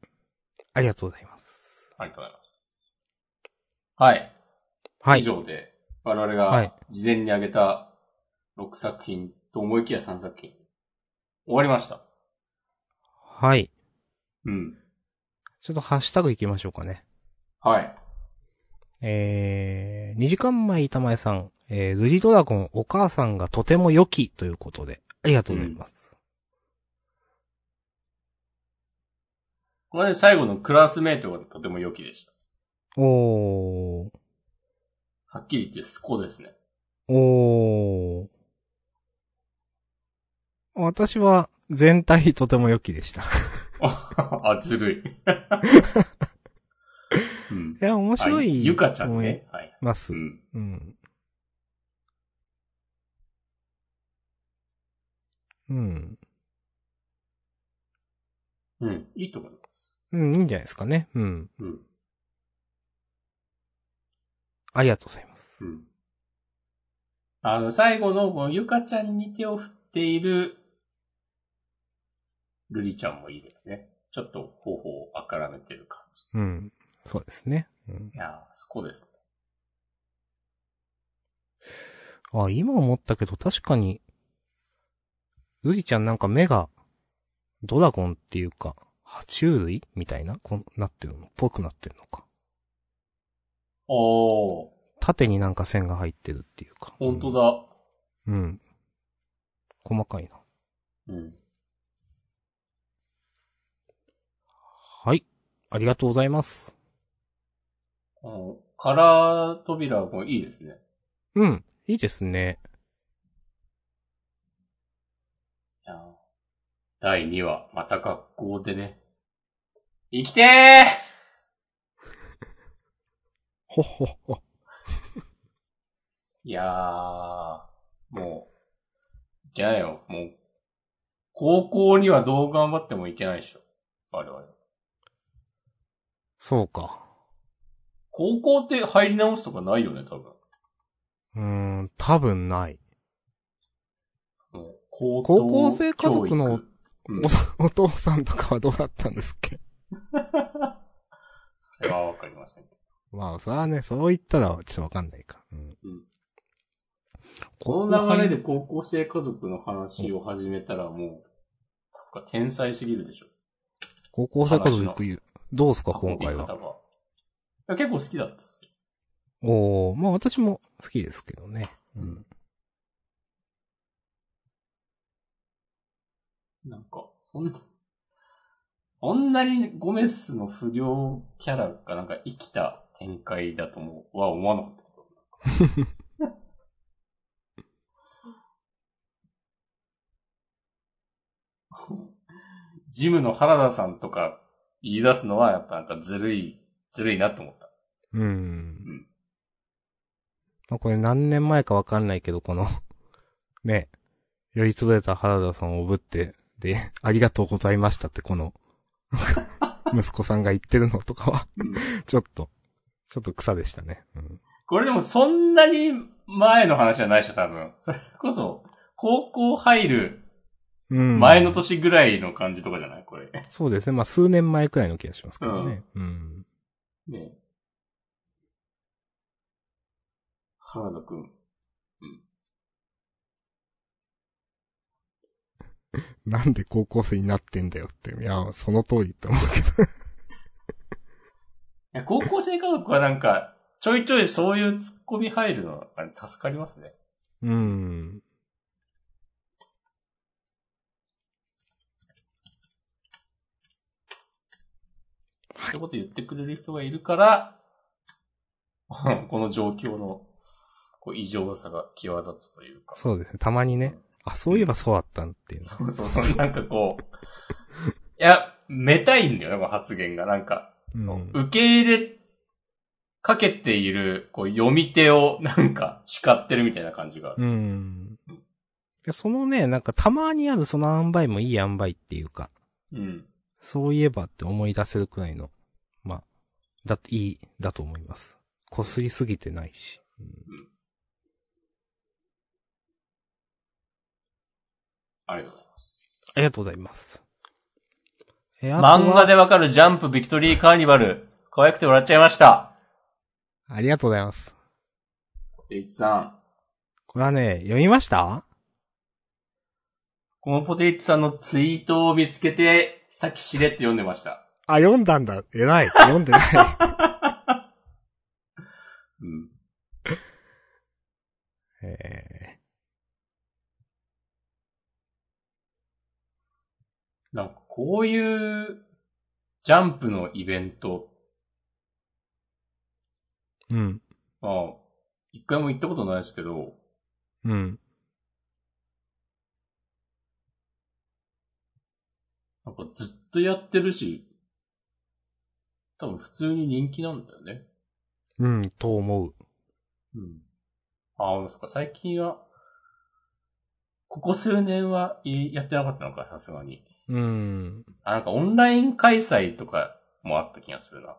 Speaker 2: ありがとうございます。
Speaker 1: ありがとうございます。はい。以
Speaker 2: はい。
Speaker 1: 上で、我々
Speaker 2: はい
Speaker 1: が事前に挙げた6作品と思いきや3作品。終わりました。
Speaker 2: はい。
Speaker 1: うん。
Speaker 2: ちょっとハッシュタグ行きましょうかね。
Speaker 1: はい。
Speaker 2: えー、2時間前板前さん、えー、ルリドラゴンお母さんがとても良きということで、ありがとうございます。
Speaker 1: これで最後のクラスメイトがとても良きでした。
Speaker 2: おー。
Speaker 1: はっきり言ってスコですね。
Speaker 2: おー。私は全体とても良きでした。
Speaker 1: あ、ずるい。うん。
Speaker 2: いや、面白
Speaker 1: あ
Speaker 2: い。
Speaker 1: ゆかちゃんね。はい
Speaker 2: ます
Speaker 1: う。ん。
Speaker 2: うん。うん。
Speaker 1: うん。いいと思います。
Speaker 2: うん、いいんじゃないですかね。うん。
Speaker 1: うん。
Speaker 2: ありがとうございます。
Speaker 1: うん。あの、最後の、このゆかちゃんに手を振っている、ルリちゃんもいいですね。ちょっと方法をあからめてる感じ。
Speaker 2: うん。そうですね。うん。
Speaker 1: いやー、スコですね。
Speaker 2: あ、今思ったけど確かに、ルリちゃんなんか目が、ドラゴンっていうか、爬虫類みたいなこんなってるのっぽくなってるのか。
Speaker 1: おー、
Speaker 2: 縦になんか線が入ってるっていうか。
Speaker 1: 本当だ。
Speaker 2: うん。うん。細かいな。
Speaker 1: うん。
Speaker 2: はい。ありがとうございます。
Speaker 1: この、カラー扉もいいですね。
Speaker 2: うん。いいですね。
Speaker 1: いやー第2話、また学校でね。生きてー
Speaker 2: ほっほっほ。
Speaker 1: いやー、もう、いけないよ。もう、高校にはどう頑張ってもいけないでしょ。我々。
Speaker 2: そうか。
Speaker 1: 高校って入り直すとかないよね、多分。
Speaker 2: うーん、多分ない。
Speaker 1: 高
Speaker 2: 校生家族の
Speaker 1: 教育うん
Speaker 2: お、父さんとかはどうだったんですっけ？
Speaker 1: それはわかりません。
Speaker 2: まあ、それはね、そう言ったらちょっとわかんないか。うん。
Speaker 1: うんこの流れで高校生家族の話を始めたらもう、なんか天才すぎるでしょ。
Speaker 2: 高校生家族行く、どうすか、今回は？
Speaker 1: 結構好きだったっすよ。
Speaker 2: おー、まあ私も好きですけどね。うん。
Speaker 1: なんか、そんな、こんなにゴメスの不良キャラがなんか生きた展開だともは思わなかった。ジムの原田さんとか言い出すのはやっぱなんかずるい、ずるいなって思った。
Speaker 2: うん。まあ、これ何年前かわかんないけど、この、ね、酔いつぶれた原田さんをおぶって、で、ありがとうございましたってこの、息子さんが言ってるのとかは、ちょっと、ちょっと草でしたね。うん。
Speaker 1: これでもそんなに前の話じゃないでしょ、多分。それこそ、高校入る
Speaker 2: うん。
Speaker 1: 前の年ぐらいの感じとかじゃない？これ。
Speaker 2: そうですね。まあ、数年前くらいの気がしますけどね。うん。
Speaker 1: ね原田くん。
Speaker 2: なんで高校生になってんだよって。いや、その通りって思うけど。
Speaker 1: いや高校生家族はなんか、ちょいちょいそういうツッコミ入るのはあれ助かりますね。
Speaker 2: うん。
Speaker 1: ってこと言ってくれる人がいるから、この状況のこう異常さが際立つというか。
Speaker 2: そうですね。たまにね。あ、そういえばそうだったんっていうの。
Speaker 1: そうそうそう。なんかこう、いや、めたいんだよね、この発言が。なんか、
Speaker 2: うん。
Speaker 1: 受け入れかけている、こう、読み手をなんか叱ってるみたいな感じがある。
Speaker 2: うん。でそのね、なんかたまにあるその塩梅もいい塩梅っていうか、
Speaker 1: うん。
Speaker 2: そういえばって思い出せるくらいの、まあ、だっていい、だと思います。こすりすぎてないし。うん
Speaker 1: ありがとうございます。
Speaker 2: ありがとうございます。え、
Speaker 1: 漫画でわかるジャンプビクトリーカーニバル。可愛くて笑っちゃいました。
Speaker 2: ありがとうございます。
Speaker 1: デイチさん。
Speaker 2: これはね、読みました？
Speaker 1: このポテイチさんのツイートを見つけて、さっきしれって読んでました。
Speaker 2: あ、読んだんだ。偉い。読んでない。
Speaker 1: うん。
Speaker 2: え
Speaker 1: なんかこういう、ジャンプのイベント、
Speaker 2: ー、うん。
Speaker 1: まあ、一回も行ったことないですけど、
Speaker 2: うん。
Speaker 1: なんかずっとやってるし、多分普通に人気なんだよね。
Speaker 2: うん、と思う。
Speaker 1: うん。ああ、そっか、最近は、ここ数年はいやってなかったのか、さすがに。
Speaker 2: うん。
Speaker 1: あ、なんかオンライン開催とかもあった気がするな。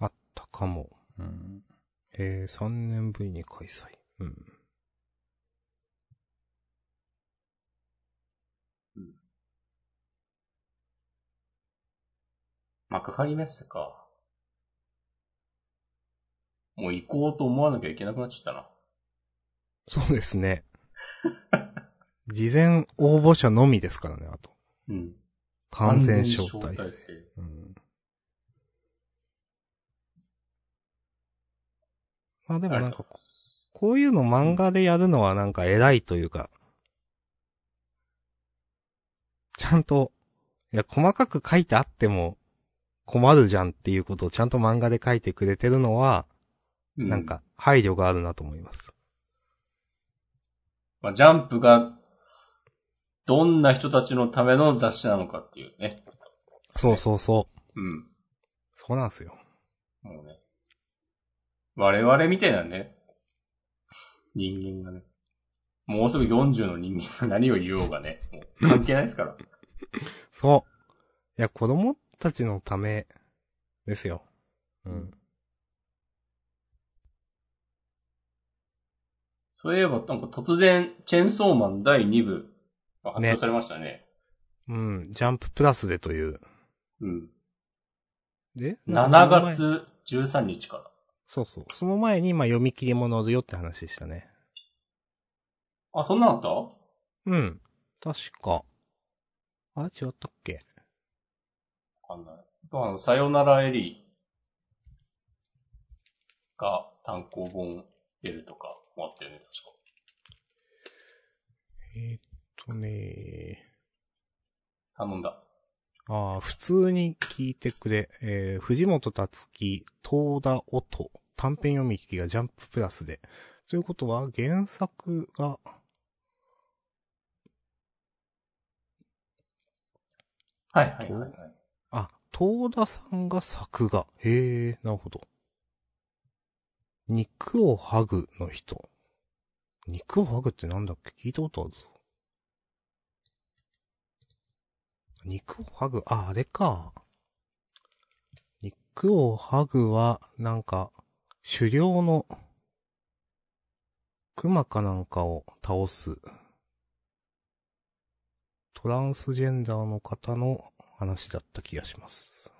Speaker 2: あったかも。うん。えー、3年ぶりに開催。うん。
Speaker 1: 幕張メッセか。もう行こうと思わなきゃいけなくなっちゃったな。
Speaker 2: そうですね。事前応募者のみですからね、あと。
Speaker 1: うん。完全招待制。
Speaker 2: うん。まあでもなんかこ、こういうの漫画でやるのはなんか偉いというか、ちゃんと、いや、細かく書いてあっても困るじゃんっていうことをちゃんと漫画で書いてくれてるのは、
Speaker 1: う
Speaker 2: なん。か配慮があるなと思います。
Speaker 1: まあ、ジャンプが、どんな人たちのための雑誌なのかっていうね。
Speaker 2: そうそうそう。
Speaker 1: うん。
Speaker 2: そうなんですよ。
Speaker 1: もうね。我々みたいなね、人間がね、もうすぐ40の人間が何を言おうがね、もう関係ないですから。
Speaker 2: そう。いや、子供たちのためですよ。うん。
Speaker 1: そういえば、なんか突然、チェンソーマン第2部が発表されましたね。
Speaker 2: うん。ジャンププラスでという。
Speaker 1: うん。
Speaker 2: で
Speaker 1: 7。
Speaker 2: なんか
Speaker 1: 月13日から。
Speaker 2: そうそう。その前に、まあ、読み切り物るよって話でしたね。
Speaker 1: あ、そんなのあった？
Speaker 2: うん。確か。あれ違ったっけ？
Speaker 1: わかんない。あの、さよならエリーが単行本出るとかもあったよね、確か。
Speaker 2: えーっと。とね
Speaker 1: 頼んだ。
Speaker 2: ああ、普通に聞いてくれ。えー、藤本達樹、東田音、短編読み聞きがジャンププラスで。ということは、原作が、
Speaker 1: はいはいはい、はい。
Speaker 2: あ、東田さんが作画。へえ、なるほど。肉を剥ぐの人。肉を剥ぐってなんだっけ？聞いたことあるぞ。肉を剥ぐ、あ、あれか。肉を剥ぐは、なんか、狩猟の、熊かなんかを倒す。トランスジェンダーの方の話だった気がします。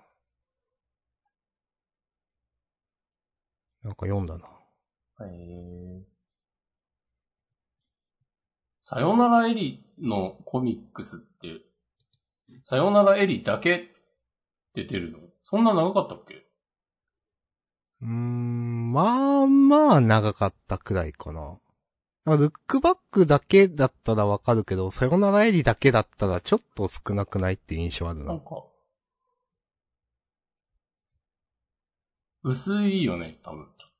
Speaker 2: なんか読んだな。
Speaker 1: へえ。さよならエリのコミックスって、さよならエリだけ出てるの？そんな長かったっけ？
Speaker 2: うーん、まあまあ長かったくらいかな。ルックバックだけだったらわかるけど、さよならエリだけだったらちょっと少なくないって印象あるな。
Speaker 1: なんか、薄いよね、多分、ちょっ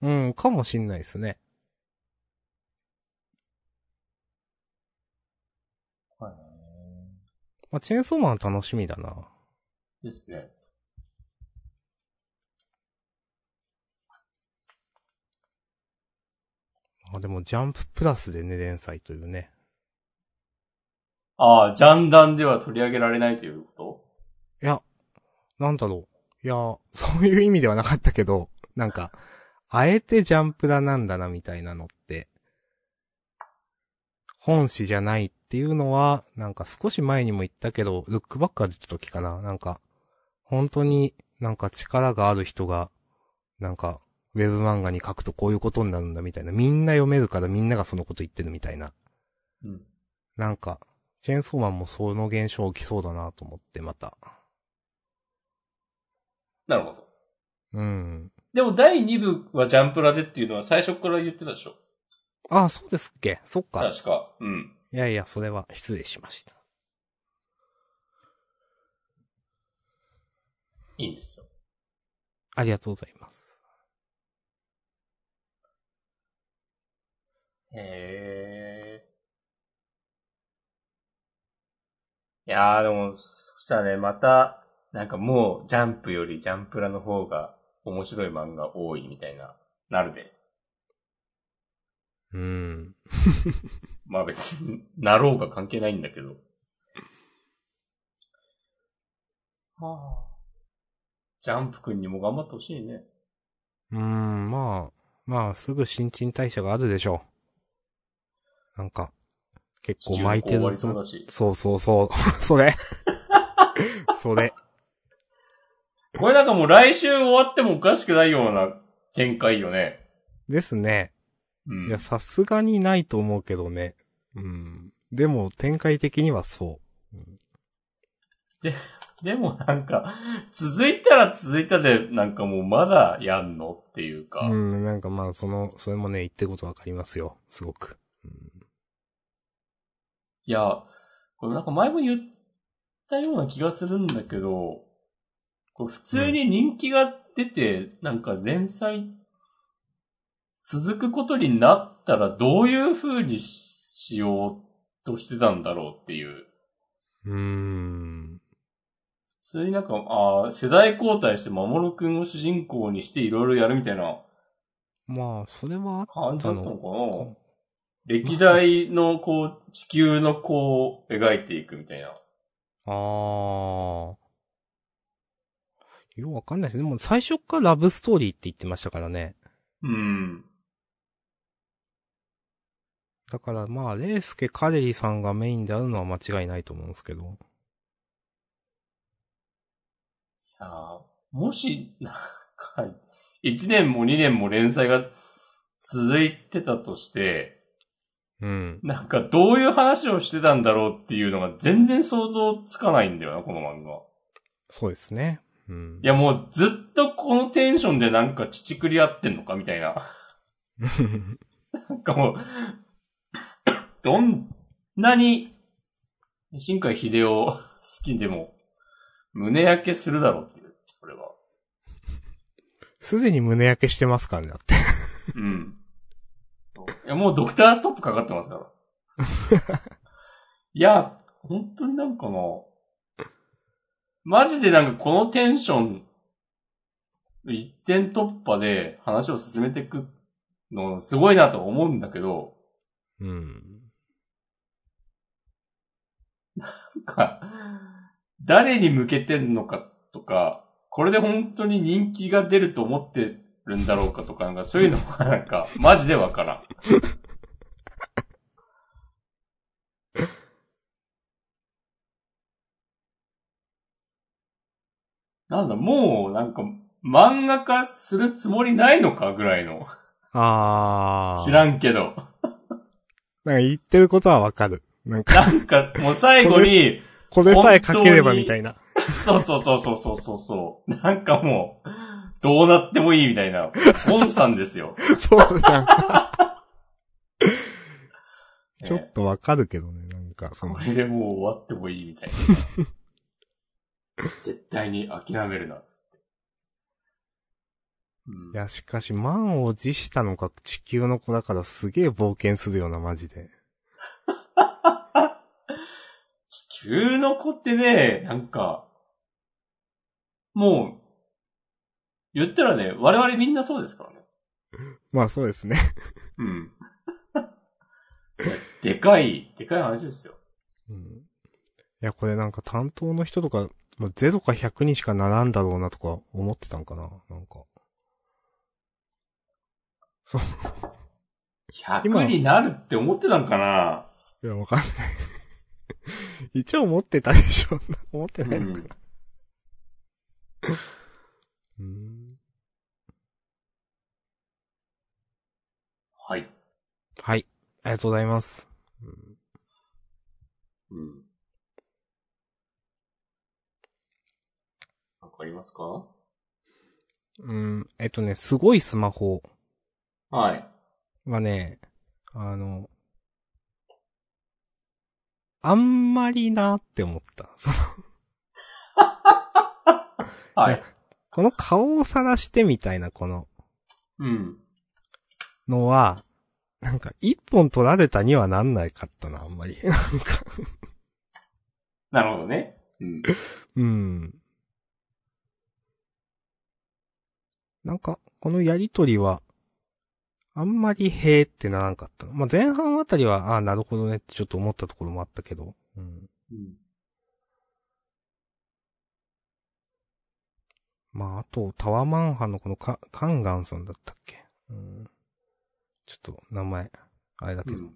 Speaker 1: と。
Speaker 2: うん、かもしんないですね。
Speaker 1: はい。
Speaker 2: まあ、チェーンソーマンは楽しみだな。
Speaker 1: ですね。
Speaker 2: あ、でもジャンププラスでね、連載というね。
Speaker 1: ああ、ジャンダンでは取り上げられないというこ
Speaker 2: いや、なんだろう。いや、そういう意味ではなかったけど、なんか、あえてジャンプラなんだなみたいなのって、本誌じゃないっていうのは、なんか少し前にも言ったけど、ルックバックが出た時かな。なんか、本当になんか力がある人が、なんか、ウェブ漫画に書くとこういうことになるんだみたいな。みんな読めるからみんながそのこと言ってるみたいな。
Speaker 1: とうん。
Speaker 2: なんか、チェーンソーマンもその現象起きそうだなと思って、また。
Speaker 1: なるほど。
Speaker 2: うん。
Speaker 1: でも第2部はジャンプラでっていうのは最初から言ってたでしょ？
Speaker 2: ああ、そうですっけそっか。
Speaker 1: 確か。うん。
Speaker 2: いやいや、それは失礼しました。
Speaker 1: いいんですよ。
Speaker 2: ありがとうございます。
Speaker 1: へえ。いやーでも、そしたらね、また、なんかもう、ジャンプよりジャンプラの方が面白い漫画多いみたいな、なるで。
Speaker 2: うん。
Speaker 1: まあ別になろうが関係ないんだけど。はあ。ジャンプくんにも頑張ってほしいね。
Speaker 2: うん、まあ、まあ、すぐ新陳代謝があるでしょう。なんか、結構巻いてる
Speaker 1: 終わり。そうだし。
Speaker 2: そうそうそう。それ。それ。
Speaker 1: これなんかもう来週終わってもおかしくないような展開よね。
Speaker 2: ですね。
Speaker 1: うん。
Speaker 2: いや、さすがにないと思うけどね。うん。でも、展開的にはそう。
Speaker 1: でもなんか、続いたら続いたで、なんかもうまだやんのっていうか。
Speaker 2: うん、なんかまあ、その、それもね、言ってることわかりますよ。すごく。
Speaker 1: いや、これなんか前も言ったような気がするんだけど、これ普通に人気が出て、なんか連載続くことになったらどういう風にしようとしてたんだろうっていう。
Speaker 2: うーん。
Speaker 1: 普通になんか、ああ、世代交代して守くんを主人公にしていろいろやるみたいな
Speaker 2: まあ、それはあっ
Speaker 1: 感じだったの
Speaker 2: た
Speaker 1: かな
Speaker 2: の
Speaker 1: 歴代のこう、地球のこう、描いていくみたいな。
Speaker 2: ああ。よくわかんないです。でも最初からラブストーリーって言ってましたからね。
Speaker 1: うん。
Speaker 2: だからまあ、レイスケ・カレリさんがメインであるのは間違いないと思うんですけど。
Speaker 1: いやーもし、なんか、1年も2年も連載が続いてたとして、
Speaker 2: うん。
Speaker 1: なんかどういう話をしてたんだろうっていうのが全然想像つかないんだよな、この漫画。
Speaker 2: そうですね。うん。
Speaker 1: いやもうずっとこのテンションでなんか乳くり合ってんのかみたいな。なんかもう、どん、なに、新海秀夫好きでも、胸焼けするだろうっていう、それは。
Speaker 2: すでに胸焼けしてますからね、だって。
Speaker 1: うん。いや、もうドクターストップかかってますから。いや、本当になんかな、マジでなんかこのテンション、一点突破で話を進めていくのすごいなと思うんだけど、
Speaker 2: うん。
Speaker 1: なんか、誰に向けてんのかとか、これで本当に人気が出ると思ってるんだろうかとか、なんかそういうのがなんか、マジでわからん。なんだ、もう、なんか、漫画化するつもりないのかぐらいの。
Speaker 2: あー。
Speaker 1: 知らんけど。
Speaker 2: なんか言ってることはわかる。なんか、
Speaker 1: なんか、もう最後に、
Speaker 2: これさえ書ければみたいな。
Speaker 1: そうそうそうそうそうそうそう。なんかもう、どうなってもいいみたいな、ゴンさんですよ。
Speaker 2: そう、なん ちょっとわかるけどね、なんか、その
Speaker 1: こ、れでもう終わってもいいみたいな。絶対に諦めるな、つって。うん
Speaker 2: いや、しかし、満を持したのが地球の子だからすげえ冒険するような、マジで。
Speaker 1: 地球の子ってね、なんか、もう、言ったらね、我々みんなそうですからね。
Speaker 2: まあそうですね。
Speaker 1: うん。でかい、でかい話ですよ。
Speaker 2: うん。いや、これなんか担当の人とか、まあ、0か100にしかならんだろうなとか思ってたんかななんか。そう。
Speaker 1: 100になるって思ってたんかない
Speaker 2: や、わかんない。一応思ってたでしょ 思って
Speaker 1: う
Speaker 2: ないのか。
Speaker 1: ん。
Speaker 2: うん。
Speaker 1: はい。
Speaker 2: はい。ありがとうございます。うん
Speaker 1: うん。なんかありますか？
Speaker 2: うん、えっとね、すごいスマホ
Speaker 1: はい。
Speaker 2: はね、あの、あんまりなって思った。その
Speaker 1: はい。
Speaker 2: この顔を晒してみたいなこの
Speaker 1: うん。
Speaker 2: のは、なんか一本取られたにはなんないかったな、あんまり。なんか、
Speaker 1: なるほどね。うん。
Speaker 2: うん。なんか、このやりとりは、あんまりへーってならんかったの。まあ、前半あたりは、ああ、なるほどねってちょっと思ったところもあったけど、うん。
Speaker 1: うん。
Speaker 2: まあ、あと、タワマンハンのこのカ、カンガンさんだったっけ？うん。ちょっと、名前、あれだけど。
Speaker 1: うん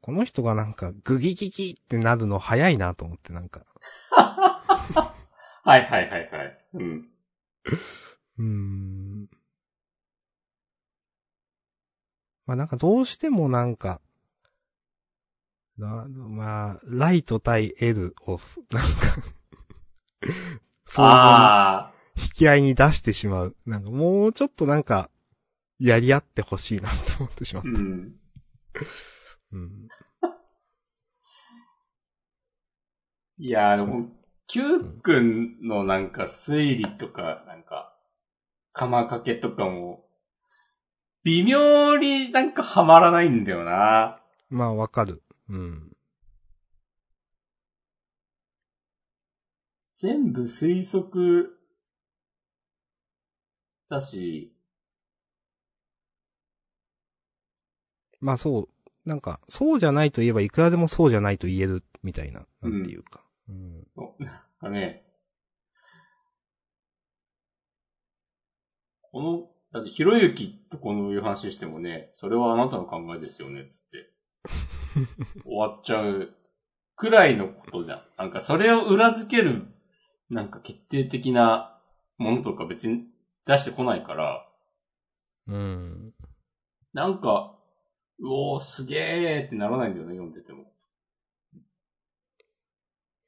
Speaker 2: この人がなんか、グギギギってなるの早いなと思って、なんか。
Speaker 1: はいはいはいはい。うん。
Speaker 2: うーん。まあなんかどうしてもなんか、なまあ、ライト対 L を、なんか、そう
Speaker 1: ああ。
Speaker 2: 引き合いに出してしまう。なんかもうちょっとなんか、やり合ってほしいなと思ってしまう。
Speaker 1: うん。
Speaker 2: うん。
Speaker 1: いやー、で
Speaker 2: そ
Speaker 1: も、Q 君のなんか推理とか、なんか、釜かけとかも、微妙になんかハマらないんだよな。
Speaker 2: まあわかる。うん。
Speaker 1: 全部推測だし、
Speaker 2: まあそう、なんか、そうじゃないと言えばいくらでもそうじゃないと言えるみたいな、なんていうか。うん。
Speaker 1: なんかね、この、だってひろゆきとこのいう話してもね、それはあなたの考えですよね、つって。終わっちゃうくらいのことじゃん。なんかそれを裏付ける、なんか決定的なものとか別に出してこないから、
Speaker 2: うん。
Speaker 1: なんか、うおー、すげーってならないんだよね、読んでても。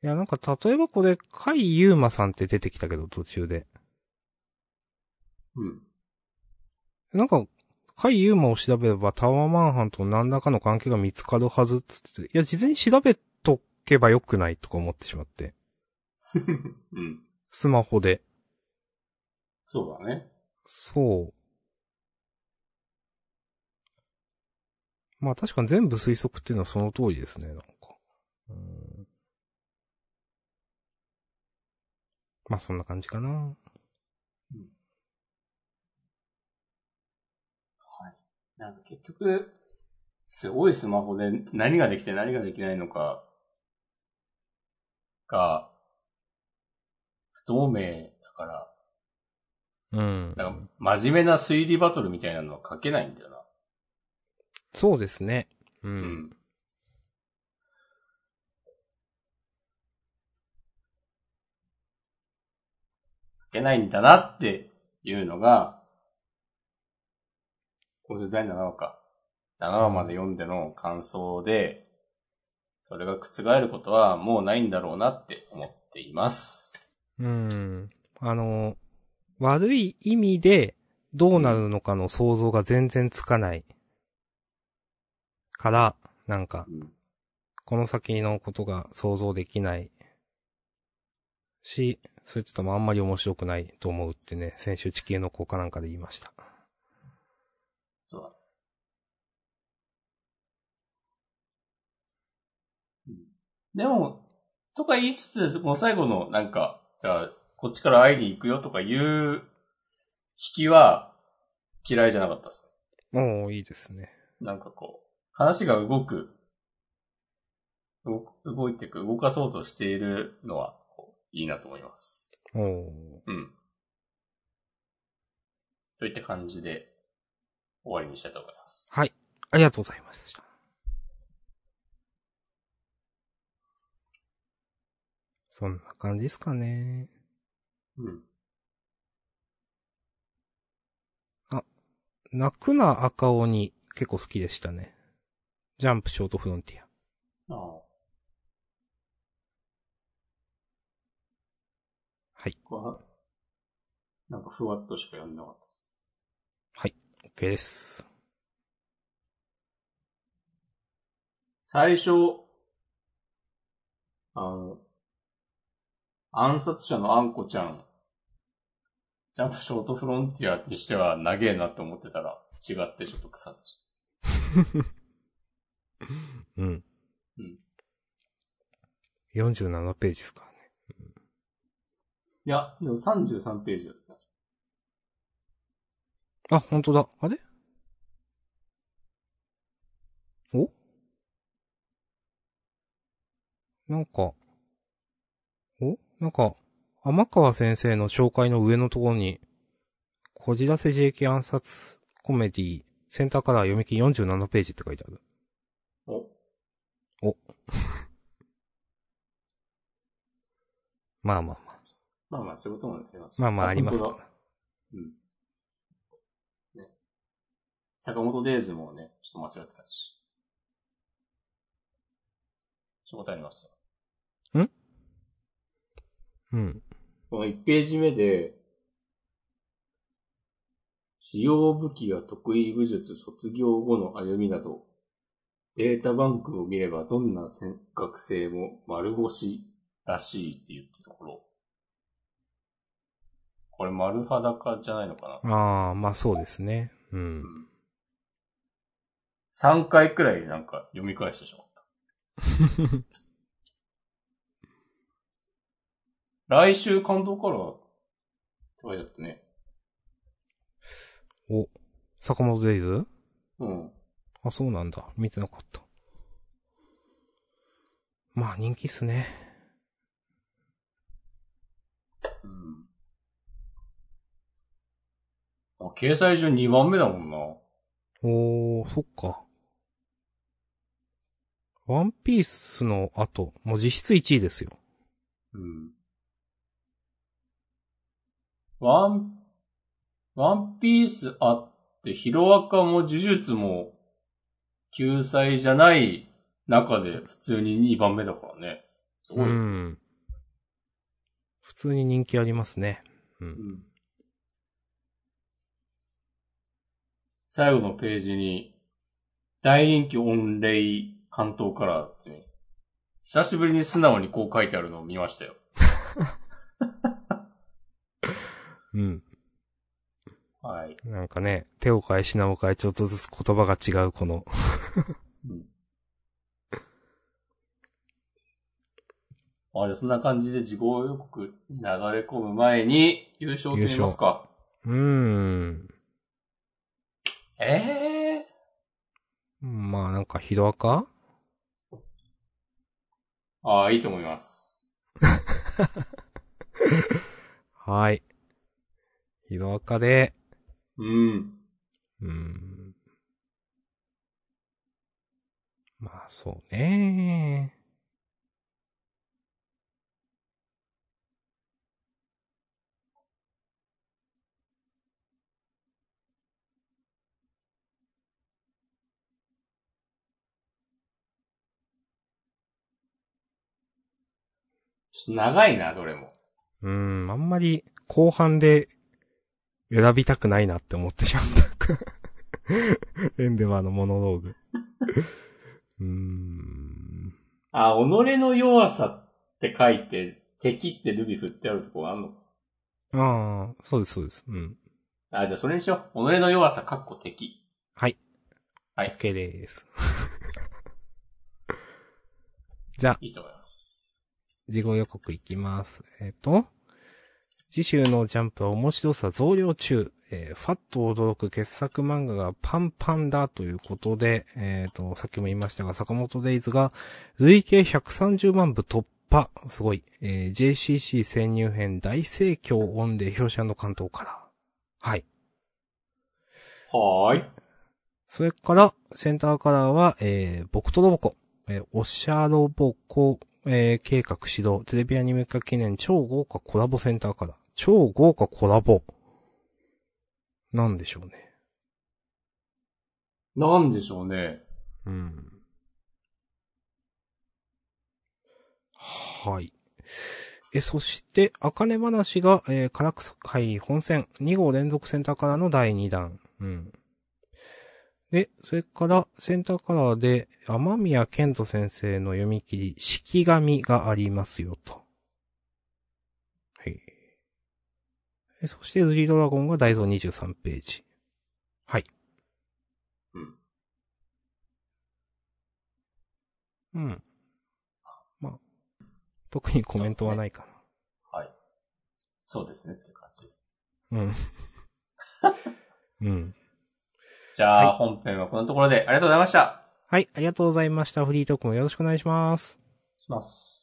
Speaker 2: いや、なんか、例えばこれ、甲斐優馬さんって出てきたけど、途中で。
Speaker 1: うん。
Speaker 2: なんか、甲海ユーマを調べればタワーマンハンと何らかの関係が見つかるはずっつってて、いや、事前に調べとけばよくないとか思ってしまって。
Speaker 1: うん。
Speaker 2: スマホで。
Speaker 1: そうだね。
Speaker 2: そう。まあ確かに全部推測っていうのはその通りですね、なんか。うんまあそんな感じかな。
Speaker 1: はい。なんか結局、すごいスマホで何ができて何ができないのかが、不透明だから、
Speaker 2: うん。
Speaker 1: なんか真面目な推理バトルみたいなのは書けないんだよな。
Speaker 2: そうですね。う。
Speaker 1: うんん。書けないんだなっていうのが、これで第7話か。7話まで読んでの感想で、それが覆ることはもうないんだろうなって思っています。
Speaker 2: うん。あの、悪い意味でどうなるのかの想像が全然つかない。から、なんか、
Speaker 1: うん。
Speaker 2: この先のことが想像できない。し、それちょっとあんまり面白くないと思うってね、先週地球の効果なんかで言いました。
Speaker 1: そうだ。うんでも、とか言いつつ、この最後のなんか、じゃあ、こっちから会いに行くよとかいう引きは嫌いじゃなかったですね。
Speaker 2: おー、いいですね。
Speaker 1: なんかこう、話が動く、動く動いていく、動かそうとしているのは、いいなと思います。
Speaker 2: おー。
Speaker 1: うん。といった感じで、終わりにしたいと思います。
Speaker 2: はい。ありがとうございました。そんな感じですかね。
Speaker 1: うん。
Speaker 2: 泣くな赤鬼結構好きでしたね。ジャンプショートフロンティア。
Speaker 1: ああ。
Speaker 2: はい。
Speaker 1: ここは、なんかふわっとしか読んでなかったです。
Speaker 2: はい。OK です。
Speaker 1: 最初、あの、暗殺者のあんこちゃん、ジャンプショートフロンティアにしては長えなって思ってたら、違ってちょっと草でした。
Speaker 2: うん。
Speaker 1: うん。
Speaker 2: 47ページですからね。
Speaker 1: いや、でも33ページだった。
Speaker 2: あ、本当だ。あれ？お？なんか、おなんか、天川先生の紹介の上のところに、こじらせ自益暗殺コメディ、センターカラー読み切り47ページって書いてある。
Speaker 1: お、
Speaker 2: まあまあまあ。
Speaker 1: まあまあ、そういうことなんですよ。
Speaker 2: まあまああります
Speaker 1: 本当だうん。ね。坂本デイズもね、ちょっと間違ってたし。ちょっと答えありますよ。
Speaker 2: うん。
Speaker 1: この1ページ目で、使用武器や得意武術卒業後の歩みなど、データバンクを見ればどんな学生も丸腰らしいっていうところ。これ丸裸じゃないのかな？
Speaker 2: ああ、まあそうですね。うん。
Speaker 1: 3回くらいなんか読み返してしまった。来週関東からって書いてあったね。
Speaker 2: お、坂本デイズ？
Speaker 1: うん。
Speaker 2: あ、そうなんだ。見てなかった。まあ人気っすね。
Speaker 1: うん。あ、掲載順2番目だもんな。
Speaker 2: おー、そっか。ワンピースの後、もう実質1位ですよ。
Speaker 1: うん。ワン、ワンピースあって、ヒロアカも呪術も、救済じゃない中で普通に2番目だからね。すごいですね。
Speaker 2: ん。普通に人気ありますね。うん。
Speaker 1: うん最後のページに、大人気御礼関東カラーってね、久しぶりに素直にこう書いてあるのを見ましたよ。
Speaker 2: うん。
Speaker 1: はい。
Speaker 2: なんかね、手を変え品を変えちょっとずつ言葉が違うこの、
Speaker 1: うん。あ、じゃあそんな感じで事後予告に流れ込む前に優勝決めますか。
Speaker 2: うーん。
Speaker 1: ええ
Speaker 2: まあなんかヒロアカ？
Speaker 1: ー。ああ、いいと思います。
Speaker 2: はい。ヒロアカで、
Speaker 1: うん。
Speaker 2: うーん。まあそうね
Speaker 1: ちょっと長いな、どれも。
Speaker 2: うーん、あんまり後半で選びたくないなって思ってしまった。エンデバーのモノローグ。うーん。
Speaker 1: あ、己の弱さって書いて、敵ってルビ振ってあるとこあんのか。
Speaker 2: ああ、そうです、そうです。うん。
Speaker 1: あ、じゃあそれにしよう。己の弱さ、かっこ敵。
Speaker 2: はい。
Speaker 1: はい。
Speaker 2: OK です。じゃあ、
Speaker 1: いいと思います。
Speaker 2: 事後予告いきます。えっ、と、次週のジャンプは面白さ増量中。えーファッと驚く傑作漫画がパンパンだということで、えっ、と、さっきも言いましたが、坂本デイズが累計130万部突破。すごい。えー JCC 潜入編大盛況オンで表紙関東から。はい。
Speaker 1: はーい。
Speaker 2: それから、センターカラーは、えー、僕とロボコ、えー、おしゃロボコ、えー、計画始動、テレビアニメ化記念超豪華コラボセンターカラー。超豪華コラボ。なんでしょうね。
Speaker 1: なんでしょうね。
Speaker 2: うん。はい。え、そして、あかね話が、えー、唐草会本戦、2号連続センターカラーの第2弾。うん。で、それから、センターカラーで、天宮健人先生の読み切り、式紙がありますよ、と。はい。えそして、ズリードラゴンが大蔵23ページ。はい。
Speaker 1: うん。
Speaker 2: うん。まあ、特にコメントはないか
Speaker 1: はい。そうですねっていう感じです。
Speaker 2: な。うん。うん。
Speaker 1: じゃあ、
Speaker 2: はい
Speaker 1: 本編はこのところでありがとうございました。
Speaker 2: はい、ありがとうございました。フリートークもよろしくお願いします。
Speaker 1: します。